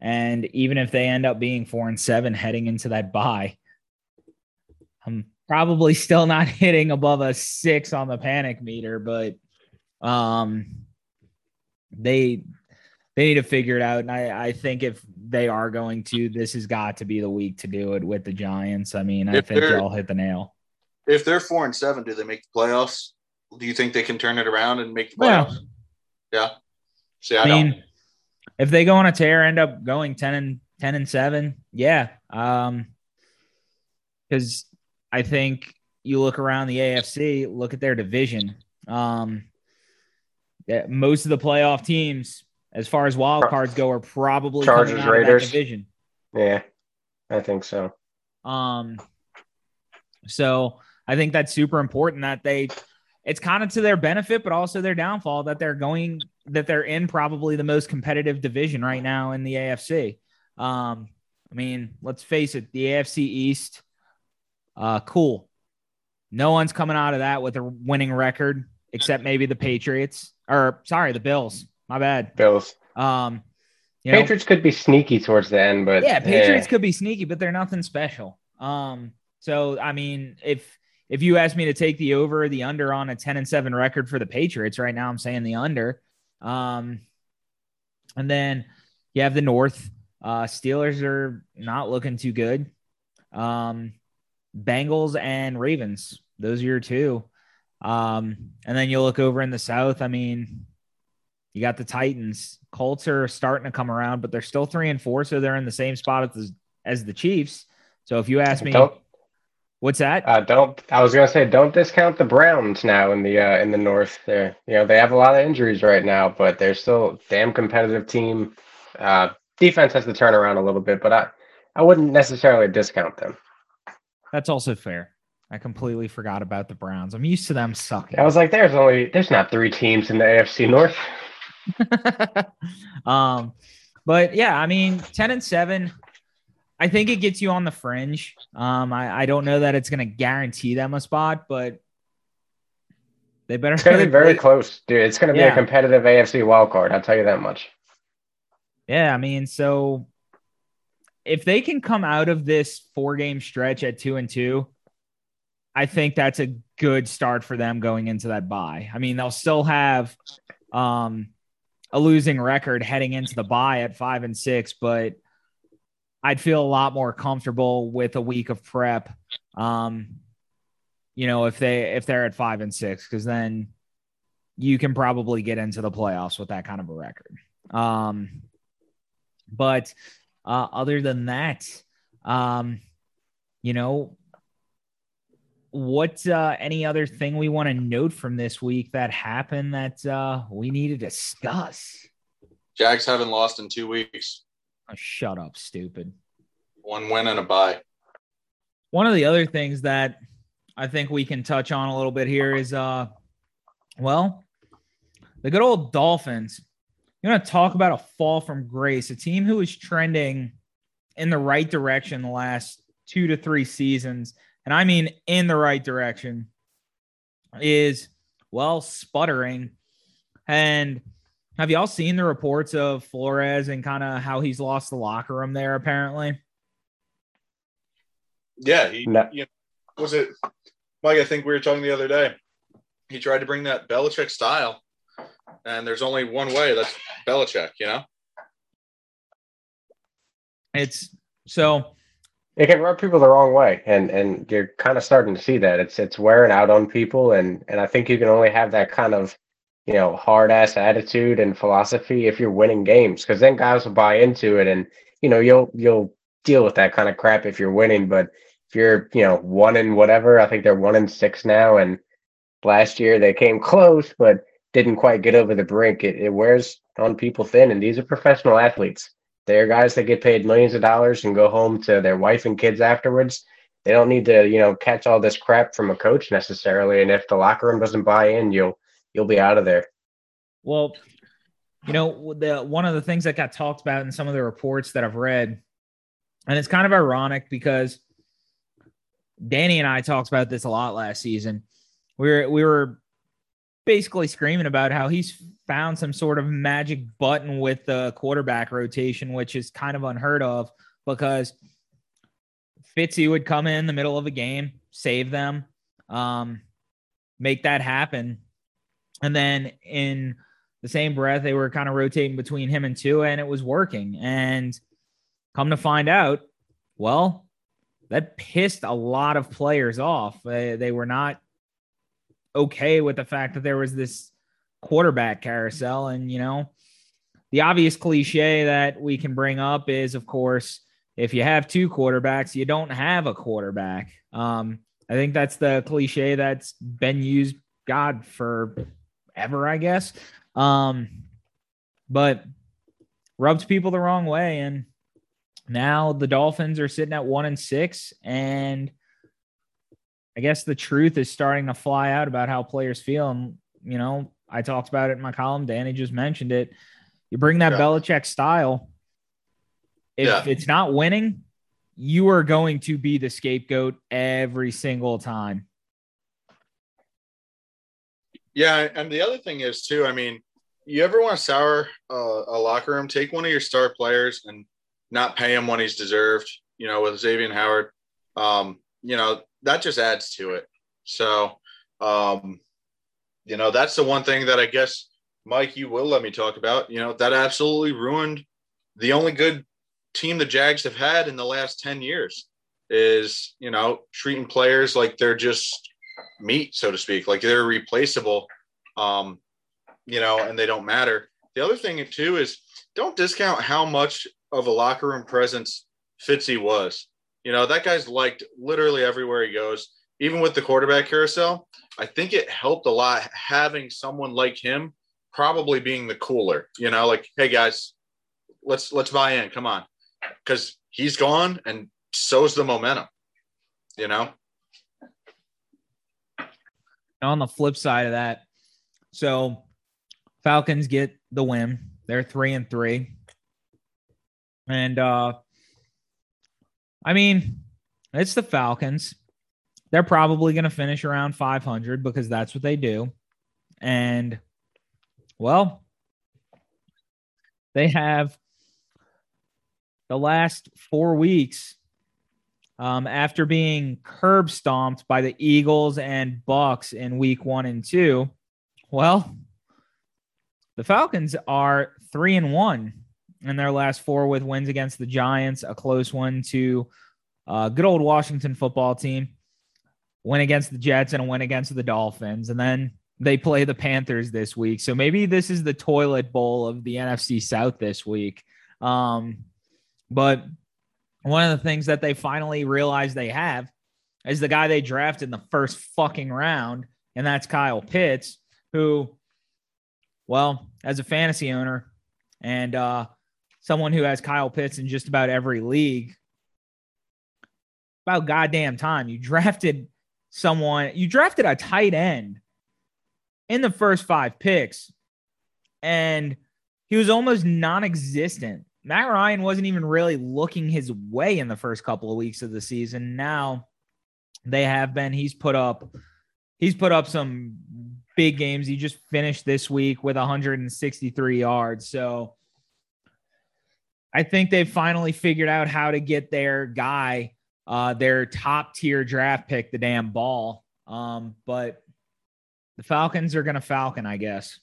and even if they end up being four and seven heading into that bye, I'm probably still not hitting above a six on the panic meter, but um they they need to figure it out. And I, I think if they are going to, this has got to be the week to do it with the Giants. I mean, I If think y'all hit the nail. If they're four and seven, do they make the playoffs? Do you think they can turn it around and make the playoffs? yeah. See, I, I mean, don't. if they go on a tear, end up going 10 and 10 and 7, yeah. Um because I think you look around the AFC, look at their division. Um that most of the playoff teams, as far as wild cards go, are probably Chargers, out Raiders. of that division. Yeah, I think so. Um, so I think that's super important that they, it's kind of to their benefit, but also their downfall that they're going, that they're in probably the most competitive division right now in the AFC. Um, I mean, let's face it, the AFC East, uh, cool. No one's coming out of that with a winning record except maybe the Patriots or sorry, the Bills. My bad. Bills. Um, you know, Patriots could be sneaky towards the end, but yeah, Patriots could be sneaky, but they're nothing special. Um, so I mean, if if you ask me to take the over, or the under on a ten and seven record for the Patriots right now, I'm saying the under. Um, and then you have the North. Uh, Steelers are not looking too good. Um, Bengals and Ravens, those are your two. Um, and then you look over in the South. I mean, you got the Titans. Colts are starting to come around, but they're still three and four, so they're in the same spot as, as the Chiefs. So if you ask me, Don't what's that? uh, don't. I was gonna say don't discount the Browns now in the uh, in the North. There, you know they have a lot of injuries right now, but they're still a damn competitive team. Uh, defense has to turn around a little bit, but I I wouldn't necessarily discount them. That's also fair. I completely forgot about the Browns. I'm used to them sucking. I was like, there's only there's not three teams in the AFC North. um, but yeah, I mean, ten and seven. I think it gets you on the fringe. Um, I, I don't know that it's going to guarantee them a spot, but they better. It's gonna be they- very close, dude. It's gonna be Yeah. a competitive AFC wild card. I'll tell you that much. Yeah, I mean, so if they can come out of this four game stretch at two and two, I think that's a good start for them going into that bye. I mean, they'll still have um, a losing record heading into the bye at five and six, but I'd feel a lot more comfortable with a week of prep. Um, you know, if they if they're at five and six, because then you can probably get into the playoffs with that kind of a record. Um, but uh, other than that, um, you know, what uh, any other thing we want to note from this week that happened that uh, we need to discuss? Jack's haven't lost in two weeks. Oh, shut up, stupid. One win and a bye. One of the other things that I think we can touch on a little bit here is, uh, well, the good old Dolphins. You want to talk about a fall from grace, a team who is trending in the right direction the last two to three seasons and I mean in the right direction, is well sputtering. And have y'all seen the reports of Flores and kind of how he's lost the locker room there? Apparently, yeah. He no. you know, was it Mike? I think we were talking the other day. He tried to bring that Belichick style, and there's only one way. That's Belichick. You know. It's so it can rub people the wrong way and and you're kind of starting to see that it's it's wearing out on people and and i think you can only have that kind of you know hard ass attitude and philosophy if you're winning games because then guys will buy into it and you know you'll you'll deal with that kind of crap if you're winning but if you're you know one in whatever i think they're one in six now and last year they came close but didn't quite get over the brink it, it wears on people thin and these are professional athletes they're guys that get paid millions of dollars and go home to their wife and kids afterwards. They don't need to, you know, catch all this crap from a coach necessarily. And if the locker room doesn't buy in, you'll you'll be out of there. Well, you know, the one of the things that got talked about in some of the reports that I've read, and it's kind of ironic because Danny and I talked about this a lot last season. We were we were basically screaming about how he's found some sort of magic button with the quarterback rotation, which is kind of unheard of because Fitzy would come in the middle of a game, save them, um, make that happen. And then in the same breath, they were kind of rotating between him and Tua, and it was working. And come to find out, well, that pissed a lot of players off. They, they were not okay with the fact that there was this quarterback carousel. And, you know, the obvious cliche that we can bring up is, of course, if you have two quarterbacks, you don't have a quarterback. Um, I think that's the cliche that's been used, God, for ever, I guess. Um, but rubbed people the wrong way. And now the Dolphins are sitting at one and six. And I guess the truth is starting to fly out about how players feel. And, you know, I talked about it in my column. Danny just mentioned it. You bring that yeah. Belichick style. If yeah. it's not winning, you are going to be the scapegoat every single time. Yeah, and the other thing is too. I mean, you ever want to sour uh, a locker room? Take one of your star players and not pay him when he's deserved. You know, with Xavier Howard, um, you know that just adds to it. So, um, you know, that's the one thing that I guess, Mike, you will let me talk about. You know, that absolutely ruined the only good team the Jags have had in the last 10 years is, you know, treating players like they're just meat, so to speak, like they're replaceable, um, you know, and they don't matter. The other thing, too, is don't discount how much of a locker room presence Fitzy was. You know, that guy's liked literally everywhere he goes even with the quarterback carousel, I think it helped a lot having someone like him probably being the cooler, you know, like, hey guys, let's let's buy in. Come on. Because he's gone and so's the momentum, you know. On the flip side of that, so Falcons get the win. They're three and three. And uh I mean, it's the Falcons they're probably going to finish around 500 because that's what they do. And well, they have the last four weeks um, after being curb stomped by the Eagles and Bucks in week one and two. Well, the Falcons are three and one in their last four with wins against the Giants, a close one to uh, good old Washington football team, win against the Jets, and a win against the Dolphins. And then they play the Panthers this week. So maybe this is the toilet bowl of the NFC South this week. Um, but one of the things that they finally realized they have is the guy they drafted in the first fucking round, and that's Kyle Pitts, who, well, as a fantasy owner and uh, someone who has Kyle Pitts in just about every league, about goddamn time you drafted someone, you drafted a tight end in the first five picks, and he was almost non existent. Matt Ryan wasn't even really looking his way in the first couple of weeks of the season. Now they have been. He's put up he's put up some big games. He just finished this week with 163 yards. So I think they've finally figured out how to get their guy, uh, their top tier draft pick, the damn ball. Um, but the Falcons are going to Falcon, I guess.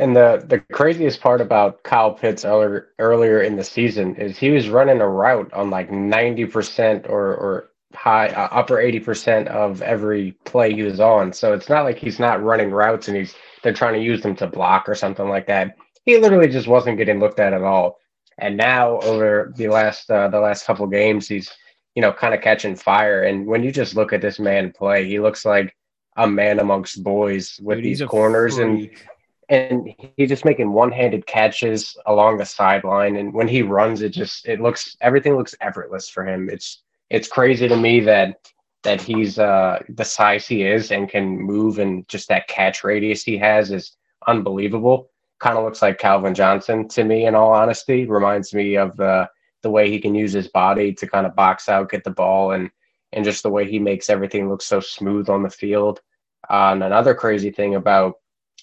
And the the craziest part about Kyle Pitts earlier earlier in the season is he was running a route on like ninety percent or or high uh, upper eighty percent of every play he was on. So it's not like he's not running routes and he's they're trying to use them to block or something like that. He literally just wasn't getting looked at at all. And now over the last uh, the last couple games, he's you know kind of catching fire. And when you just look at this man play, he looks like a man amongst boys with Dude, these corners freak. and and he's just making one-handed catches along the sideline and when he runs it just it looks everything looks effortless for him. It's it's crazy to me that that he's uh the size he is and can move and just that catch radius he has is unbelievable. Kind of looks like calvin johnson to me in all honesty. Reminds me of the the way he can use his body to kind of box out get the ball and and just the way he makes everything look so smooth on the field. Uh, and another crazy thing about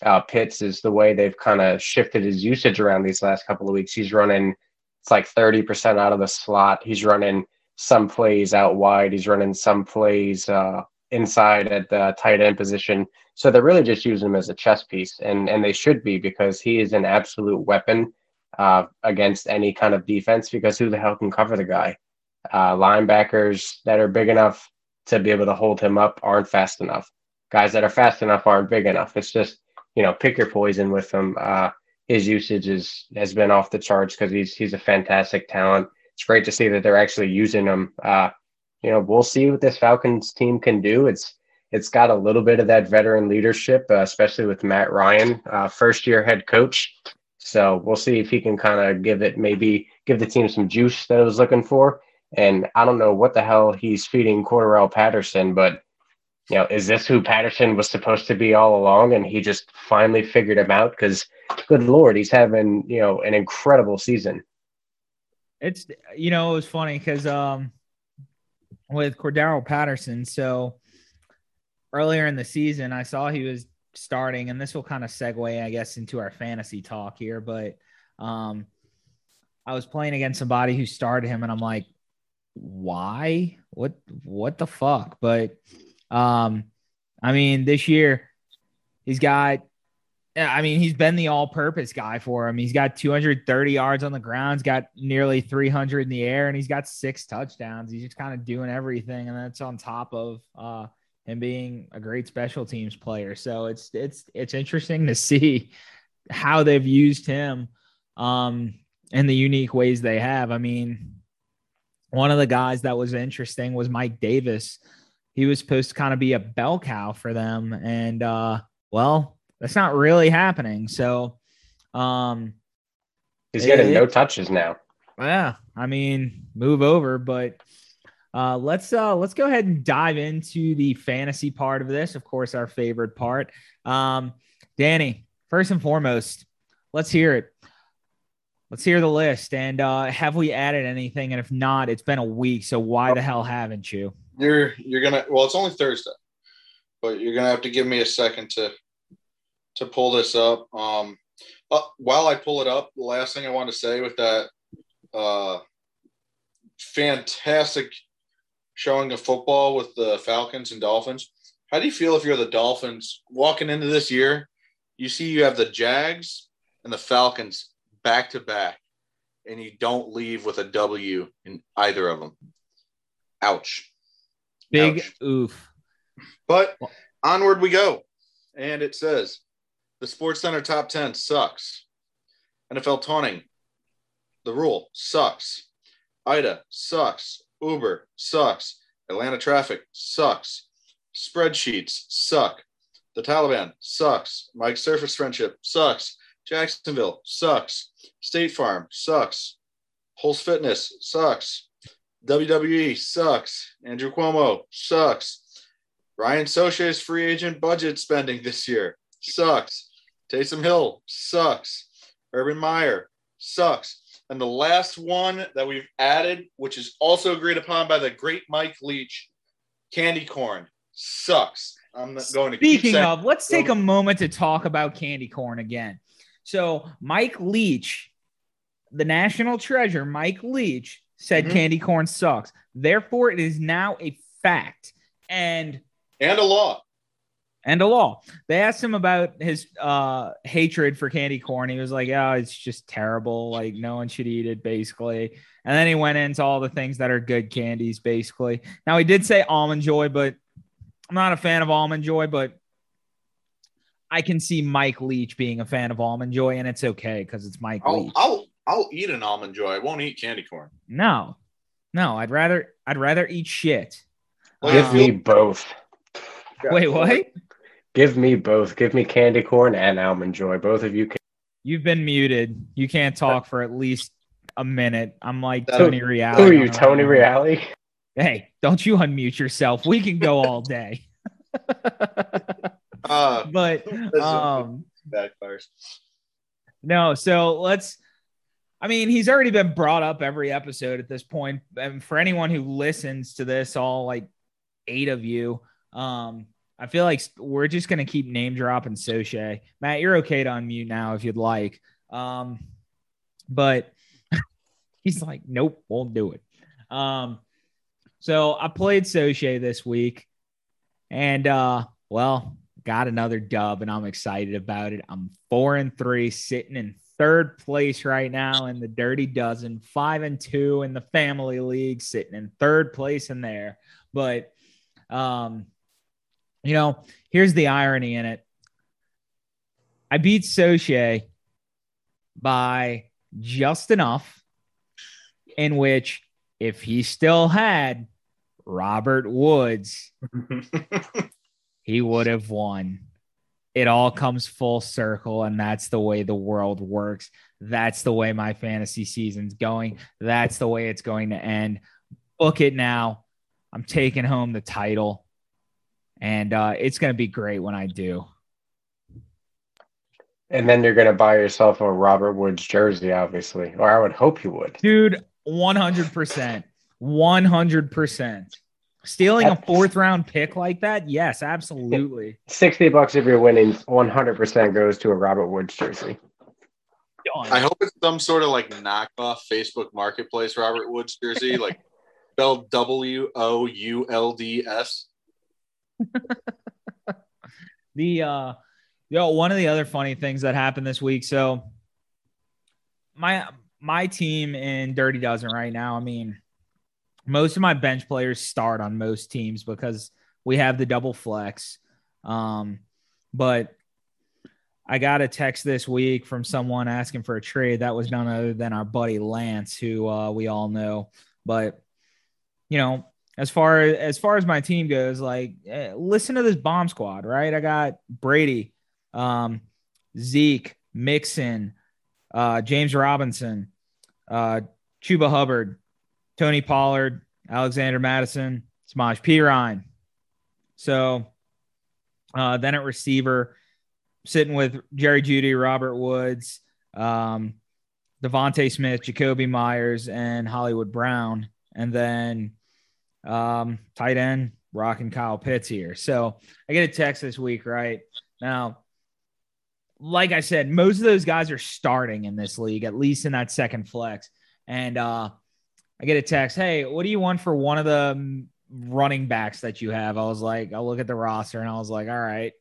uh, Pitts is the way they've kind of shifted his usage around these last couple of weeks. He's running, it's like 30% out of the slot. He's running some plays out wide. He's running some plays uh, inside at the tight end position. So they're really just using him as a chess piece, and and they should be because he is an absolute weapon uh, against any kind of defense. Because who the hell can cover the guy? Uh, linebackers that are big enough to be able to hold him up aren't fast enough guys that are fast enough aren't big enough. It's just you know pick your poison with him. Uh, his usage is has been off the charts because he's he's a fantastic talent. It's great to see that they're actually using him. Uh, you know, we'll see what this Falcons team can do. It's it's got a little bit of that veteran leadership, uh, especially with Matt Ryan, uh, first year head coach. So we'll see if he can kind of give it maybe give the team some juice that I was looking for. And I don't know what the hell he's feeding Cordarrelle Patterson, but you know, is this who Patterson was supposed to be all along? And he just finally figured him out because, good Lord, he's having, you know, an incredible season. It's, you know, it was funny because um, with Cordarrelle Patterson, so earlier in the season, I saw he was starting, and this will kind of segue, I guess, into our fantasy talk here, but um, I was playing against somebody who started him, and I'm like, why? What, what the fuck? But, um, I mean, this year he's got. I mean, he's been the all-purpose guy for him. He's got 230 yards on the ground. He's got nearly 300 in the air, and he's got six touchdowns. He's just kind of doing everything, and that's on top of uh, him being a great special teams player. So it's it's it's interesting to see how they've used him um, in the unique ways they have. I mean, one of the guys that was interesting was Mike Davis he was supposed to kind of be a bell cow for them. And uh, well, that's not really happening. So um he's getting it, no touches now. Yeah, I mean, move over, but uh, let's uh, let's go ahead and dive into the fantasy part of this. Of course, our favorite part. Um, Danny, first and foremost, let's hear it. Let's hear the list. And uh, have we added anything? And if not, it's been a week. So why the hell haven't you? You're you're gonna well it's only thursday but you're gonna have to give me a second to to pull this up um uh, while i pull it up the last thing i want to say with that uh fantastic showing of football with the falcons and dolphins how do you feel if you're the dolphins walking into this year you see you have the jags and the falcons back to back and you don't leave with a W in either of them. Ouch. Big Ouch. oof. But onward we go. And it says the Sports Center top 10 sucks. NFL taunting, the rule sucks. Ida sucks. Uber sucks. Atlanta traffic sucks. Spreadsheets suck. The Taliban sucks. Mike Surface friendship sucks. Jacksonville sucks. State Farm sucks. Pulse Fitness sucks. WWE sucks. Andrew Cuomo sucks. Ryan Soche's free agent budget spending this year sucks. Taysom Hill sucks. Urban Meyer sucks. And the last one that we've added, which is also agreed upon by the great Mike Leach, candy corn sucks. I'm not going to Speaking saying- of, let's take a moment to talk about candy corn again. So, Mike Leach, the national treasure, Mike Leach said Mhm. candy corn sucks. Therefore, it is now a fact and and a law. and a law. They asked him about his uh, hatred for candy corn. He was like, "Oh, it's just terrible. Like no one should eat it, basically." And then he went into all the things that are good candies, basically. Now he did say almond joy, but I'm not a fan of almond joy, but I can see Mike Leach being a fan of almond joy, and it's okay because it's Mike I'll, Leach. I'll I'll eat an almond joy. I won't eat candy corn. no, no, I'd rather I'd rather eat shit. Well, Give Um, me both. Wait, what? Give me both. Give me candy corn and almond joy. Both of you can. You've been muted. You can't talk for at least a minute. I'm like Who- Tony Reality. Who are you, Tony our- Reali? Hey, don't you unmute yourself. We can go all day. Uh, but um backfires. no, so let's I mean, he's already been brought up every episode at this point. And for anyone who listens to this, all like eight of you, um, I feel like we're just gonna keep name dropping Soche. Matt, you're okay to unmute now if you'd like. Um, but he's like, nope, won't do it. Um, so I played Soche this week, and uh, well, got another dub, and I'm excited about it. I'm four and three, sitting in third place right now in the Dirty Dozen, five and two in the Family League, sitting in third place in there. But, um, you know, here's the irony in it. I beat Soche by just enough in which if he still had Robert Woods, he would have won. It all comes full circle, and that's the way the world works. That's the way my fantasy season's going. That's the way it's going to end. Book it now. I'm taking home the title, and uh, it's going to be great when I do. And then you're going to buy yourself a Robert Woods jersey, obviously. Or I would hope you would. Dude, 100%. 100%. Stealing a fourth round pick like that? Yes, absolutely. 60 bucks if you're winning, 100% goes to a Robert Woods jersey. I hope it's some sort of like knockoff Facebook Marketplace Robert Woods jersey, like spelled W O U L D S. the uh yo one of the other funny things that happened this week so my my team in dirty dozen right now i mean most of my bench players start on most teams because we have the double flex um but i got a text this week from someone asking for a trade that was none other than our buddy lance who uh, we all know but you know as far as far as my team goes, like eh, listen to this bomb squad, right? I got Brady, um, Zeke, Mixon, uh, James Robinson, uh, Chuba Hubbard, Tony Pollard, Alexander Mattison, Samaj P. Ryan. So uh, then at receiver, sitting with Jerry Jeudy, Robert Woods, um, DeVonta Smith, Jakobi Meyers, and Hollywood Brown. And then um, tight end, rocking Kyle Pitts here. So I get a text this week, right? Now, like I said, most of those guys are starting in this league, at least in that second flex. And uh, I get a text, hey, what do you want for one of the mm, running backs that you have? I was like, I'll look at the roster and I was like, all right.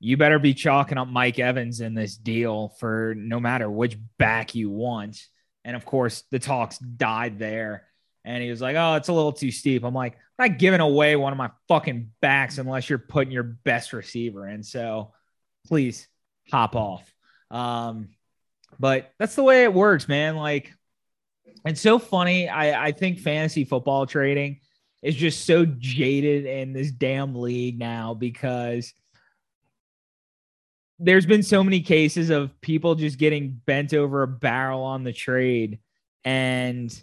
you better be chalking up Mike Evans in this deal for no matter which back you want. And of course, the talks died there. And he was like, Oh, it's a little too steep. I'm like, I'm not giving away one of my fucking backs unless you're putting your best receiver in. So please hop off. Um, but that's the way it works, man. Like, it's so funny. I, I think fantasy football trading is just so jaded in this damn league now because there's been so many cases of people just getting bent over a barrel on the trade and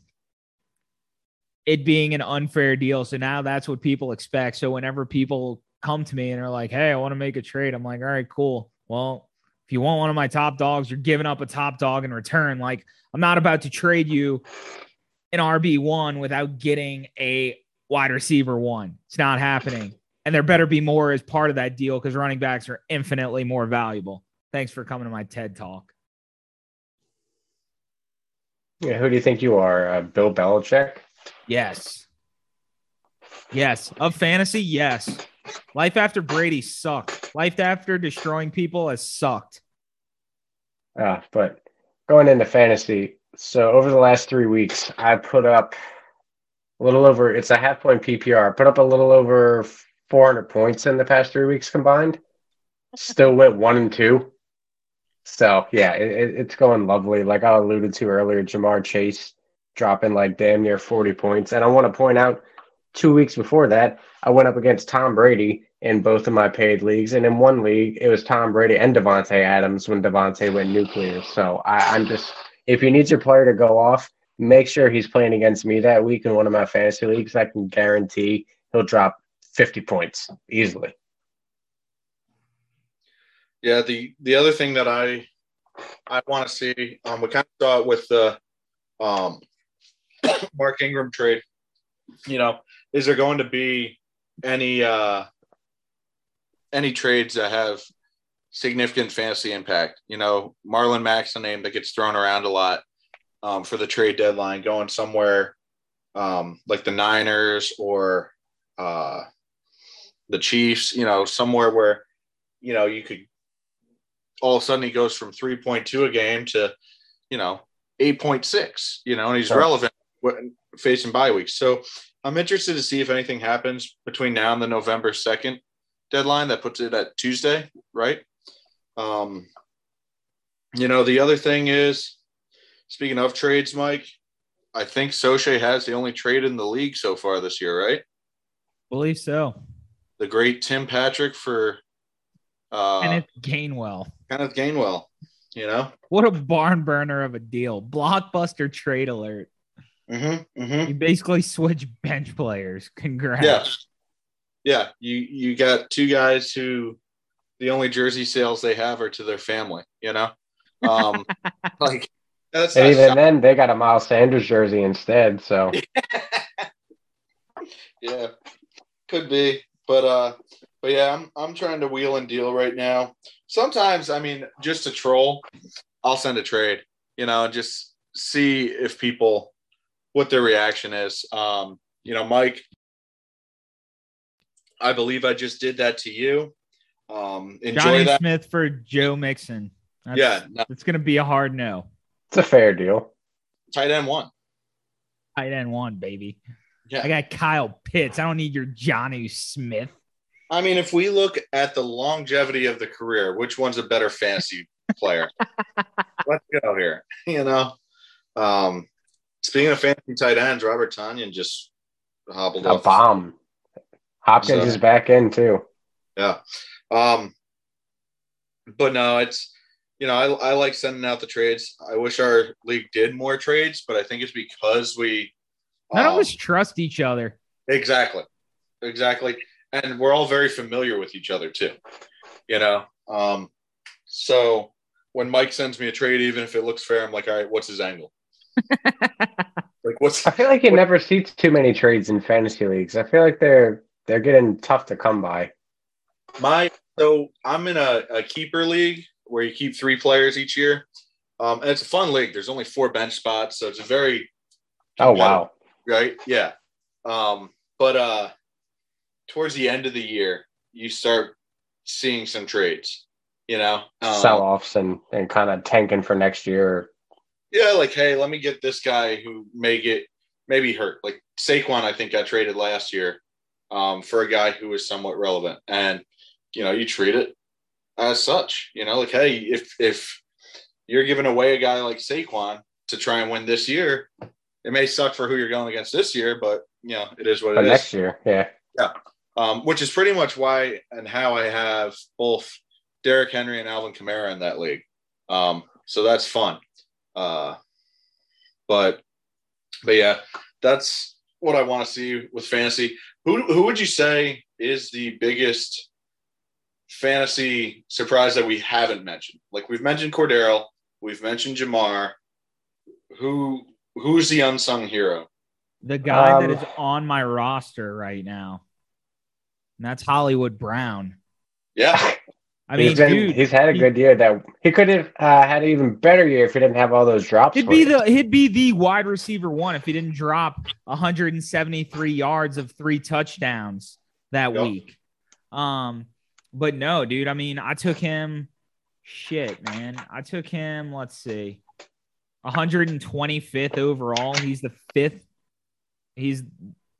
it being an unfair deal. So now that's what people expect. So whenever people come to me and are like, "Hey, I want to make a trade," I'm like, "All right, cool. Well, if you want one of my top dogs, you're giving up a top dog in return. Like, I'm not about to trade you an RB one without getting a wide receiver one. It's not happening." And there better be more as part of that deal because running backs are infinitely more valuable. Thanks for coming to my TED talk. Yeah, who do you think you are, uh, Bill Belichick? Yes. Yes. Of fantasy, yes. Life after Brady sucked. Life after destroying people has sucked. Uh, but going into fantasy, so over the last three weeks, I put up a little over, it's a half point PPR. I put up a little over 400 points in the past three weeks combined. Still went one and two. So, yeah, it, it's going lovely. Like I alluded to earlier, Ja'Marr Chase dropping like damn near 40 points. And I want to point out two weeks before that, I went up against Tom Brady in both of my paid leagues. And in one league, it was Tom Brady and Davante Adams when Davante went nuclear. So I, I'm just, if you need your player to go off, make sure he's playing against me that week in one of my fantasy leagues. I can guarantee he'll drop 50 points easily. Yeah, the the other thing that I I want to see, um, we kind of saw it with the um, Mark Ingram trade. You know, is there going to be any uh, any trades that have significant fantasy impact? You know, Marlon Mack's a name that gets thrown around a lot um, for the trade deadline, going somewhere um, like the Niners or uh, the Chiefs. You know, somewhere where you know you could all of a sudden he goes from 3.2 a game to you know 8.6 you know and he's sure. relevant facing bye weeks. So I'm interested to see if anything happens between now and the November 2nd deadline that puts it at Tuesday, right? Um, you know, the other thing is, speaking of trades, Mike, I think Soche has the only trade in the league so far this year, right? Believe so. The great Tim Patrick for uh, Kenneth Gainwell. Kenneth Gainwell, you know? What a barn burner of a deal. Blockbuster trade alert. Mm-hmm, mm-hmm. You basically switch bench players. Congrats. Yeah. Yeah. You you got two guys who the only jersey sales they have are to their family, you know? Um like that's and even then they got a Miles Sanders jersey instead. So yeah. Could be. But uh but yeah, I'm I'm trying to wheel and deal right now. Sometimes, I mean, just to troll, I'll send a trade, you know, and just see if people what their reaction is. Um, you know, Mike, I believe I just did that to you. Um, enjoy Jonnu that. Smith for Joe Mixon. That's, yeah, no. it's going to be a hard no. It's a fair deal. Tight end one. Tight end one, baby. Yeah. I got Kyle Pitts. I don't need your Jonnu Smith. I mean, if we look at the longevity of the career, which one's a better fantasy player? Let's go here. You know, um, Speaking of fancy tight ends, Robert Tonyan just hobbled a off. bomb. Hopkins so, is back in too. Yeah. Um, but no, it's you know, I, I like sending out the trades. I wish our league did more trades, but I think it's because we none um, of us trust each other. Exactly. Exactly. And we're all very familiar with each other too. You know? Um, so when Mike sends me a trade, even if it looks fair, I'm like, all right, what's his angle? like what's I feel like you what, never see too many trades in fantasy leagues. I feel like they're they're getting tough to come by. My so I'm in a, a keeper league where you keep three players each year. Um, and it's a fun league. There's only four bench spots, so it's a very Oh wow. Right? Yeah. Um, but uh towards the end of the year, you start seeing some trades. You know, um, Sell offs and, and kind of tanking for next year. yeah, like hey, let me get this guy who may get maybe hurt. Like Saquon, I think got traded last year um, for a guy who is somewhat relevant, and you know, you treat it as such. You know, like hey, if if you're giving away a guy like Saquon to try and win this year, it may suck for who you're going against this year, but you know, it is what it is. next year, Yeah. yeah. um, which is pretty much why and how I have both Derrick Henry and Alvin Kamara in that league. Um, so that's fun. Uh, but but yeah, that's what I want to see with fantasy. Who who would you say is the biggest fantasy surprise that we haven't mentioned? Like we've mentioned Cordarrelle, we've mentioned Ja'Marr. Who who's the unsung hero? The guy that Um, is on my roster right now. And that's Hollywood Brown. Yeah, I mean, he's been, dude, he's had a he- good year. That he could have uh, had an even better year if he didn't have all those drops. He'd be the he'd be the wide receiver one if he didn't drop 173 yards of three touchdowns that Yep. week. Um, but no, dude. I mean, I took him. Shit, man. I took him. Let's see, 125th overall. He's the fifth. He's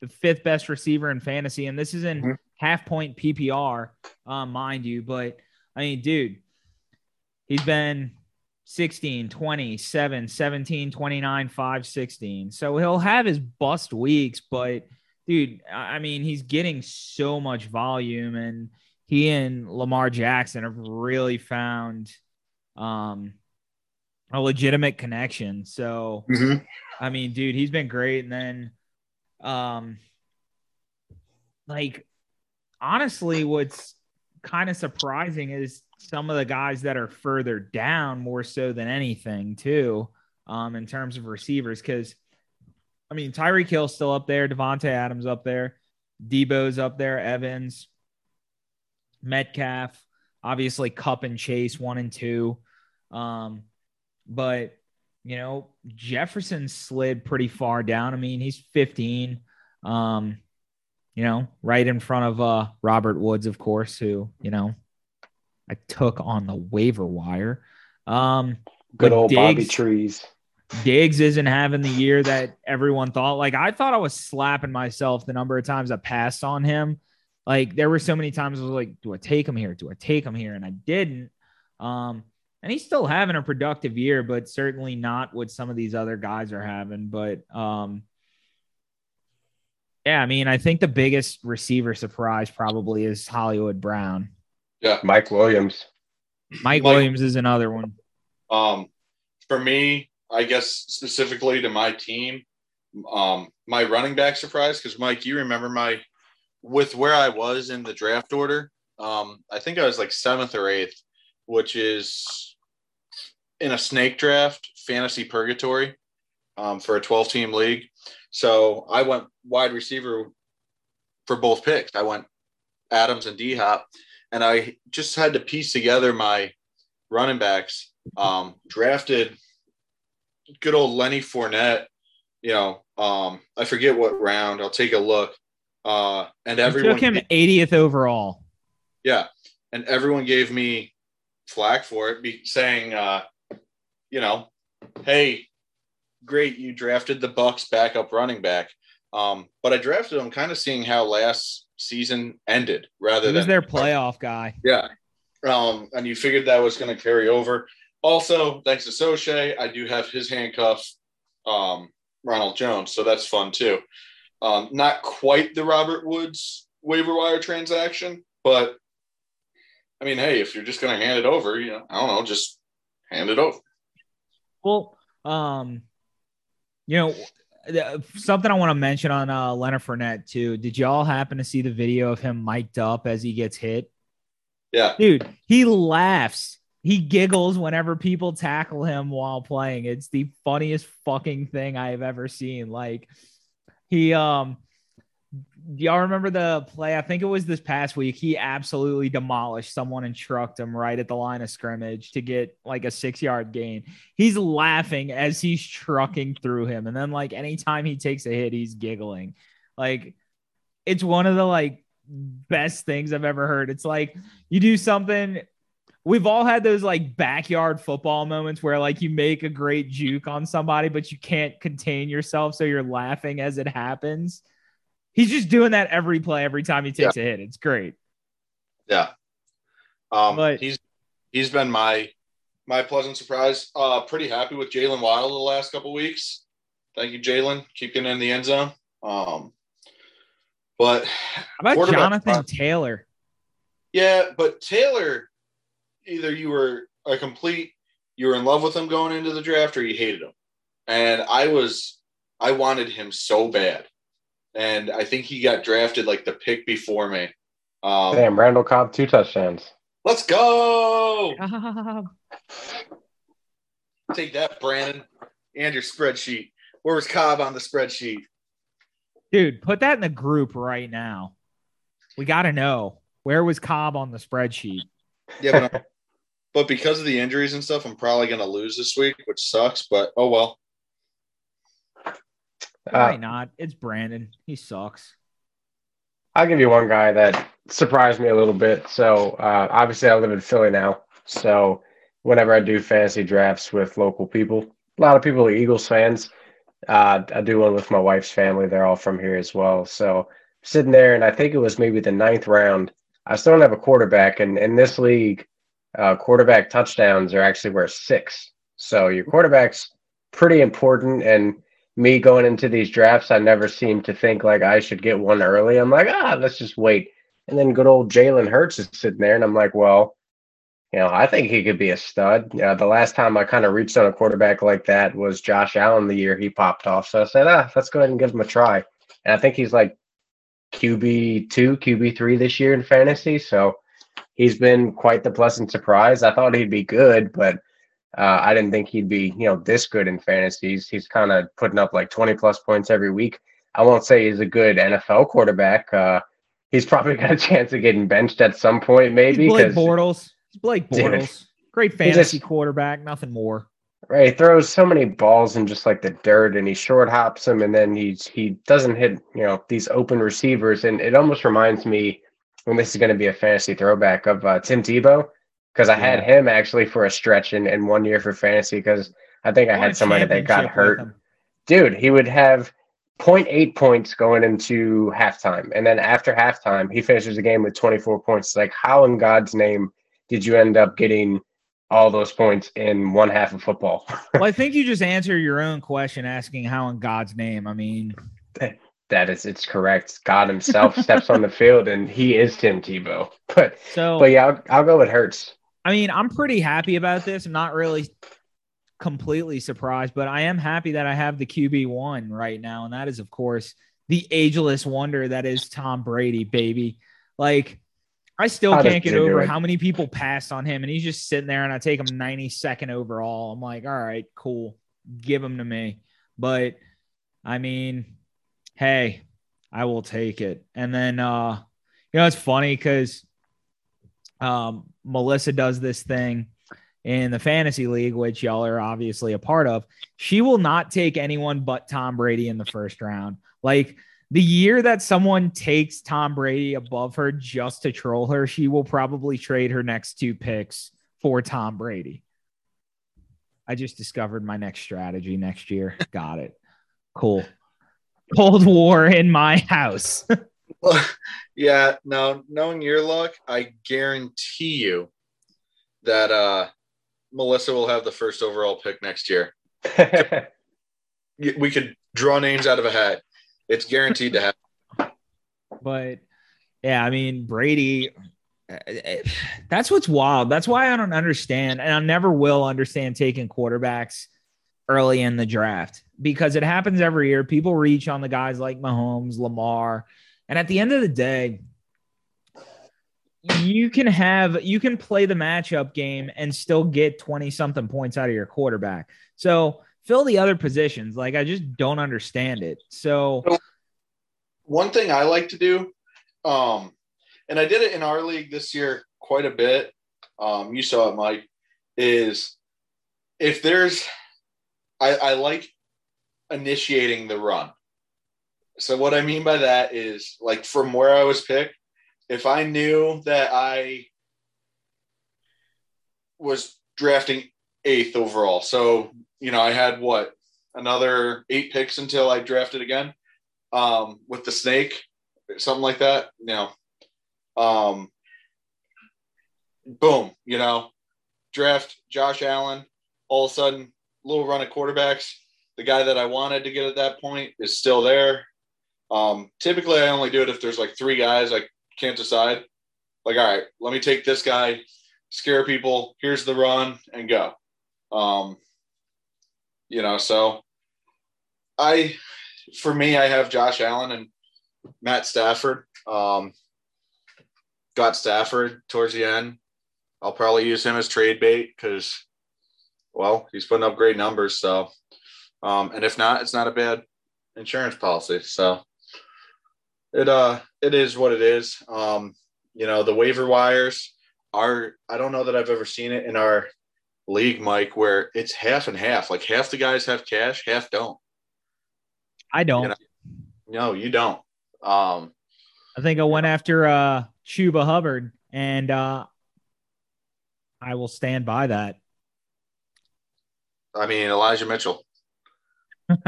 the fifth best receiver in fantasy, and this is in Mhm. half point PPR, um, mind you. But I mean, dude, he's been 16, 20, 7, 17, 29, 5, 16. So he'll have his bust weeks, but dude, I mean, he's getting so much volume and he and Lamar Jackson have really found um a legitimate connection. So I mean, dude, he's been great. And then, um, like, honestly, what's kind of surprising is some of the guys that are further down more so than anything, too, um, in terms of receivers. Because, I mean, Tyreek Hill's still up there, Davante Adams up there, Deebo's up there, Evans, Metcalf, obviously Kupp and Chase one and two. Um, but you know, Jefferson slid pretty far down. I mean, he's 15. Um, you know, right in front of uh Robert Woods, of course, who, you know, I took on the waiver wire. Um, good old Bobby Trees. Diggs isn't having the year that everyone thought. Like I thought I was slapping myself the number of times I passed on him. Like there were so many times I was like, do I take him here? Do I take him here? And I didn't. Um, and he's still having a productive year, but certainly not what some of these other guys are having. But um, yeah, I mean, I think the biggest receiver surprise probably is Hollywood Brown. Yeah, Mike Williams. Mike, Mike- Williams is another one. Um, for me, I guess specifically to my team, um, my running back surprise because Mike, you remember my with where I was in the draft order. Um, I think I was like seventh or eighth, which is in a snake draft, fantasy purgatory, um, for a twelve team league. So I went wide receiver for both picks. I went Adams and D Hop, and I just had to piece together my running backs. Um, drafted good old Lenny Fournette. You know, um, I forget what round. I'll take a look. Uh, and You everyone, took him 80th overall. yeah, and everyone gave me flack for it, be saying, uh, you know, hey, great, you drafted the Bucks backup running back. Um, but I drafted him kind of seeing how last season ended, rather He was than their playoff guy. yeah. Um, and you figured that was going to carry over. Also, thanks to Soche, I do have his handcuff, um, Ronald Jones. So that's fun too. Um, not quite the Robert Woods waiver wire transaction, but I mean, hey, if you're just going to hand it over, you know, I don't know, just hand it over. Well, um, you know, something I want to mention on uh, Leonard Fournette too. Did y'all happen to see the video of him mic'd up as he gets hit? Yeah. Dude, he laughs. He giggles whenever people tackle him while playing. It's the funniest fucking thing I have ever seen. Like he um y'all remember the play? I think it was this past week. He absolutely demolished someone and trucked him right at the line of scrimmage to get like a six yard gain. He's laughing as he's trucking through him. And then, like, anytime he takes a hit, he's giggling. Like, it's one of the like best things I've ever heard. It's like you do something. We've all had those like backyard football moments where like you make a great juke on somebody, but you can't contain yourself. So you're laughing as it happens. He's just doing that every play, every time he takes yeah. a hit. It's great. Yeah. Um, but, he's he's been my my pleasant surprise. Uh, pretty happy with Jaylen Waddle the last couple weeks. Thank you, Jaylen. Keep getting in the end zone. Um, but how about Jonathan Taylor? Yeah, but Taylor, either you were a complete, you were in love with him going into the draft, or you hated him. And I was, I wanted him so bad, and I think he got drafted like the pick before me. Um, Damn, Randall Cobb, two touchdowns. Let's go. Take that, Brandon, and your spreadsheet. Where was Cobb on the spreadsheet? Dude, put that in the group right now. We got to know where was Cobb on the spreadsheet. Yeah, but, but because of the injuries and stuff, I'm probably going to lose this week, which sucks. But oh well. Why uh, not? It's Brandon. He sucks. I'll give you one guy that surprised me a little bit. So uh, obviously, I live in Philly now. So whenever I do fantasy drafts with local people, a lot of people are Eagles fans. Uh, I do one with my wife's family. They're all from here as well. So sitting there, and I think it was maybe the ninth round. I still don't have a quarterback, and in this league, uh, quarterback touchdowns are actually worth six. So your quarterback's pretty important. And me going into these drafts, I never seem to think like I should get one early. I'm like, ah, let's just wait. And then good old Jalen Hurts is sitting there, and I'm like, well, you know, I think he could be a stud. The last time I kind of reached on a quarterback like that was Josh Allen the year he popped off. So I said, ah, let's go ahead and give him a try. And I think he's like QB two, QB three this year in fantasy. So he's been quite the pleasant surprise. I thought he'd be good, but uh, I didn't think he'd be, you know, this good in fantasy. He's, he's kind of putting up like 20 plus points every week. I won't say he's a good NFL quarterback. Uh, he's probably got a chance of getting benched at some point, maybe. Blake Bortles. He's Blake Bortles. Great fantasy just, quarterback, nothing more. Right, he throws so many balls in just like the dirt, and he short hops them, and then he's he doesn't hit you know these open receivers, and it almost reminds me, when this is going to be a fantasy throwback of uh, Tim Tebow, because I yeah. had him actually for a stretch in, in one year for fantasy because I think I had somebody that got hurt. Dude, he would have 0.8 points going into halftime, and then after halftime, he finishes the game with 24 points. Like, how in God's name did you end up getting all those points in one half of football? well, I think you just answer your own question asking how in God's name. I mean, that is it's correct. God himself steps on the field and he is Tim Tebow. But so but yeah, I'll, I'll go with Hurts. I mean, I'm pretty happy about this. I'm not really completely surprised, but I am happy that I have the QB one right now. And that is, of course, the ageless wonder that is Tom Brady, baby. Like I still how can't get over how many people passed on him, and he's just sitting there, and I take him 92nd overall. I'm like, all right, cool, give him to me. But I mean, hey, I will take it. And then, uh, you know, it's funny because um, Melissa does this thing in the fantasy league, which y'all are obviously a part of. She will not take anyone but Tom Brady in the first round. Like the year that someone takes Tom Brady above her just to troll her, she will probably trade her next two picks for Tom Brady. I just discovered my next strategy next year. Got it. Cool. Cold War in my house. well, yeah, Now, knowing your luck, I guarantee you that uh Melissa will have the first overall pick next year. we could draw names out of a hat. It's guaranteed to happen. But yeah, I mean Brady. That's what's wild. That's why I don't understand, and I never will understand taking quarterbacks early in the draft because it happens every year. People reach on the guys like Mahomes, Lamar, and at the end of the day, you can have you can play the matchup game and still get 20 something points out of your quarterback. So fill the other positions. Like I just don't understand it. So one thing I like to do, um, and I did it in our league this year quite a bit. Um, you saw it, Mike, is if there's I, I like initiating the run. So what I mean by that is like from where I was picked, if I knew that I was drafting eighth overall, so you know I had what another eight picks until I drafted again um, with the snake, something like that. You know, um, boom, you know, draft Josh Allen. All of a sudden, little run of quarterbacks. The guy that I wanted to get at that point is still there. Um, typically, I only do it if there's like three guys I can't decide. Like, all right, let me take this guy, scare people. Here's the run, and go. Um, you know, so I, for me, I have Josh Allen and Matt Stafford. Um, got Stafford towards the end. I'll probably use him as trade bait because, well, he's putting up great numbers. So, um, and if not, it's not a bad insurance policy. So, it uh, it is what it is. Um, you know, the waiver wires are. I don't know that I've ever seen it in our league, Mike, where it's half and half. Like half the guys have cash, half don't. I don't. You know? No, you don't. Um, I think I went after uh Chuba Hubbard, and uh I will stand by that. I mean, Elijah Mitchell.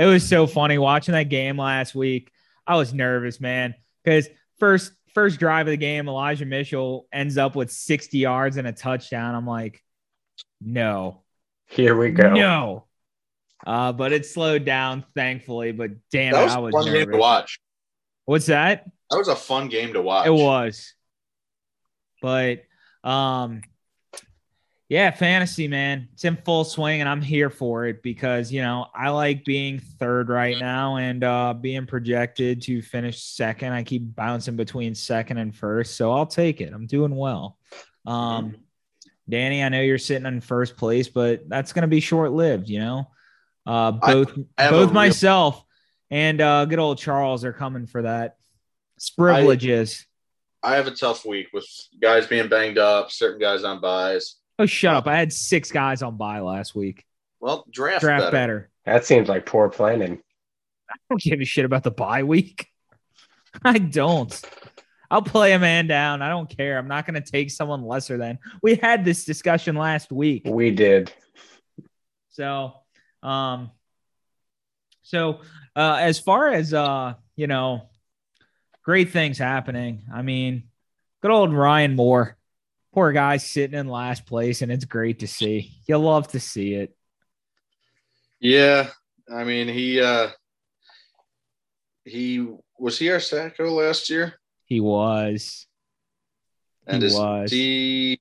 it was so funny watching that game last week. I was nervous, man, because first first drive of the game, Elijah Mitchell ends up with 60 yards and a touchdown. I'm like, no. Here we go. No. Uh, but it slowed down, thankfully. But damn, that was I was fun nervous. game to watch. What's that? That was a fun game to watch. It was. But um yeah, fantasy man. It's in full swing and I'm here for it because, you know, I like being third right now and uh being projected to finish second. I keep bouncing between second and first, so I'll take it. I'm doing well. Um Danny, I know you're sitting in first place, but that's going to be short-lived, you know. Uh both I both real- myself and uh good old Charles are coming for that. It's privileges. I have a tough week with guys being banged up, certain guys on byes. Oh, shut up. I had six guys on bye last week. Well, draft, Draft better. better. That seems like poor planning. I don't give a shit about the bye week. I don't. I'll play a man down. I don't care. I'm not going to take someone lesser than. We had this discussion last week. We did. So, um, so uh, as far as uh, you know, great things happening. I mean, good old Ryan Moore, poor guy sitting in last place, and it's great to see. You'll love to see it. Yeah, I mean he uh he was he our Sacko last year, He was. and He is was. he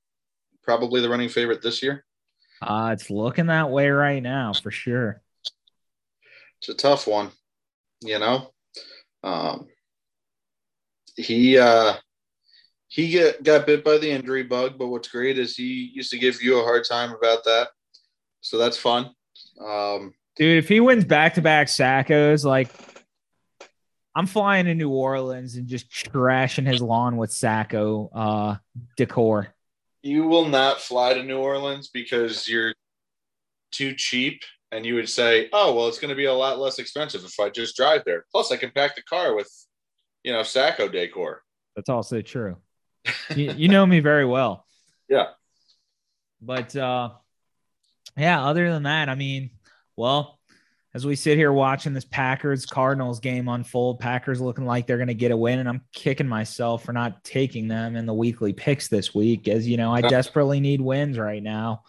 probably the running favorite this year? Uh, it's looking that way right now for sure. It's a tough one, you know. Um, he uh he get got bit by the injury bug, but what's great is he used to give you a hard time about that, so that's fun. Um, Dude, if he wins back to back Sackos, like I'm flying to New Orleans and just trashing his lawn with Sacko uh decor. you will not fly to New Orleans because you're too cheap, and you would say, "Oh, well, it's going to be a lot less expensive if I just drive there. Plus, I can pack the car with, you know, Sacko decor." That's also true. You, you know me very well. Yeah. But uh yeah, other than that, I mean, well, as we sit here watching this Packers Cardinals game unfold, Packers looking like they're going to get a win, and I'm kicking myself for not taking them in the weekly picks this week. As you know, I desperately need wins right now.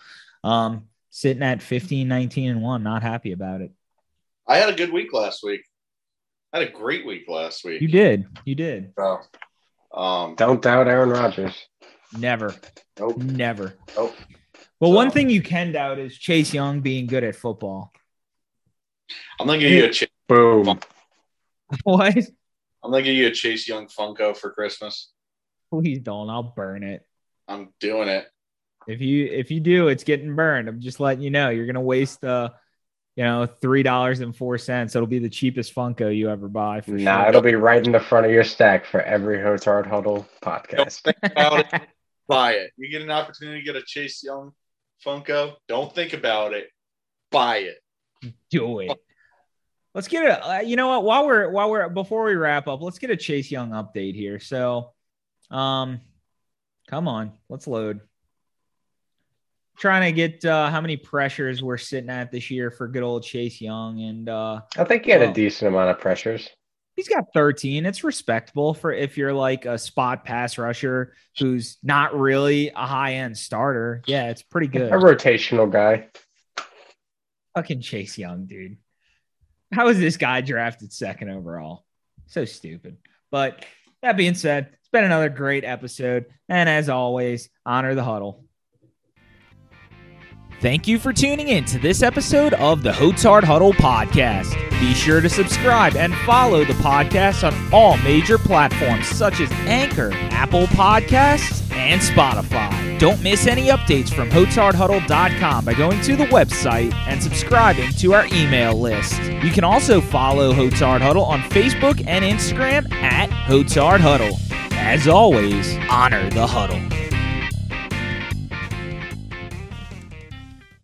Um, sitting at 15, 19, and one, not happy about it. I had a good week last week. I had a great week last week. You did, you did. So, um, Don't doubt Aaron Rodgers. Never, nope, never. nope. Well, one thing you can doubt is Chase Young being good at football. I'm gonna give you a Chase, Boom. What? I'm gonna give you a Chase Young Funko for Christmas. Please don't. I'll burn it. I'm doing it. If you if you do, it's getting burned. I'm just letting you know. You're gonna waste uh you know three dollars and four cents. It'll be the cheapest Funko you ever buy for Nah, sure. it'll be right in the front of your stack for every Hotard Huddle Don't podcast. think about it. Buy it. You get an opportunity to get a Chase Young Funko. Don't think about it. Buy it. do it. Let's get a. Uh, you know what? While we're while we're before we wrap up, let's get a Chase Young update here. So, um, come on, let's load. Trying to get uh, how many pressures we're sitting at this year for good old Chase Young, and uh, I think he had well, a decent amount of pressures. He's got 13. It's respectable for if you're like a spot pass rusher who's not really a high end starter. Yeah, it's pretty good. A rotational guy. Fucking Chase Young, dude. How is this guy drafted second overall? So stupid. But that being said, it's been another great episode. And as always, honor the huddle. Thank you for tuning in to this episode of the Hotard Huddle podcast. Be sure to subscribe and follow the podcast on all major platforms such as Anchor, Apple Podcasts, and Spotify. Don't miss any updates from HotardHuddle.com by going to the website and subscribing to our email list. You can also follow Hotard Huddle on Facebook and Instagram at Hotard Huddle. As always, honor the huddle.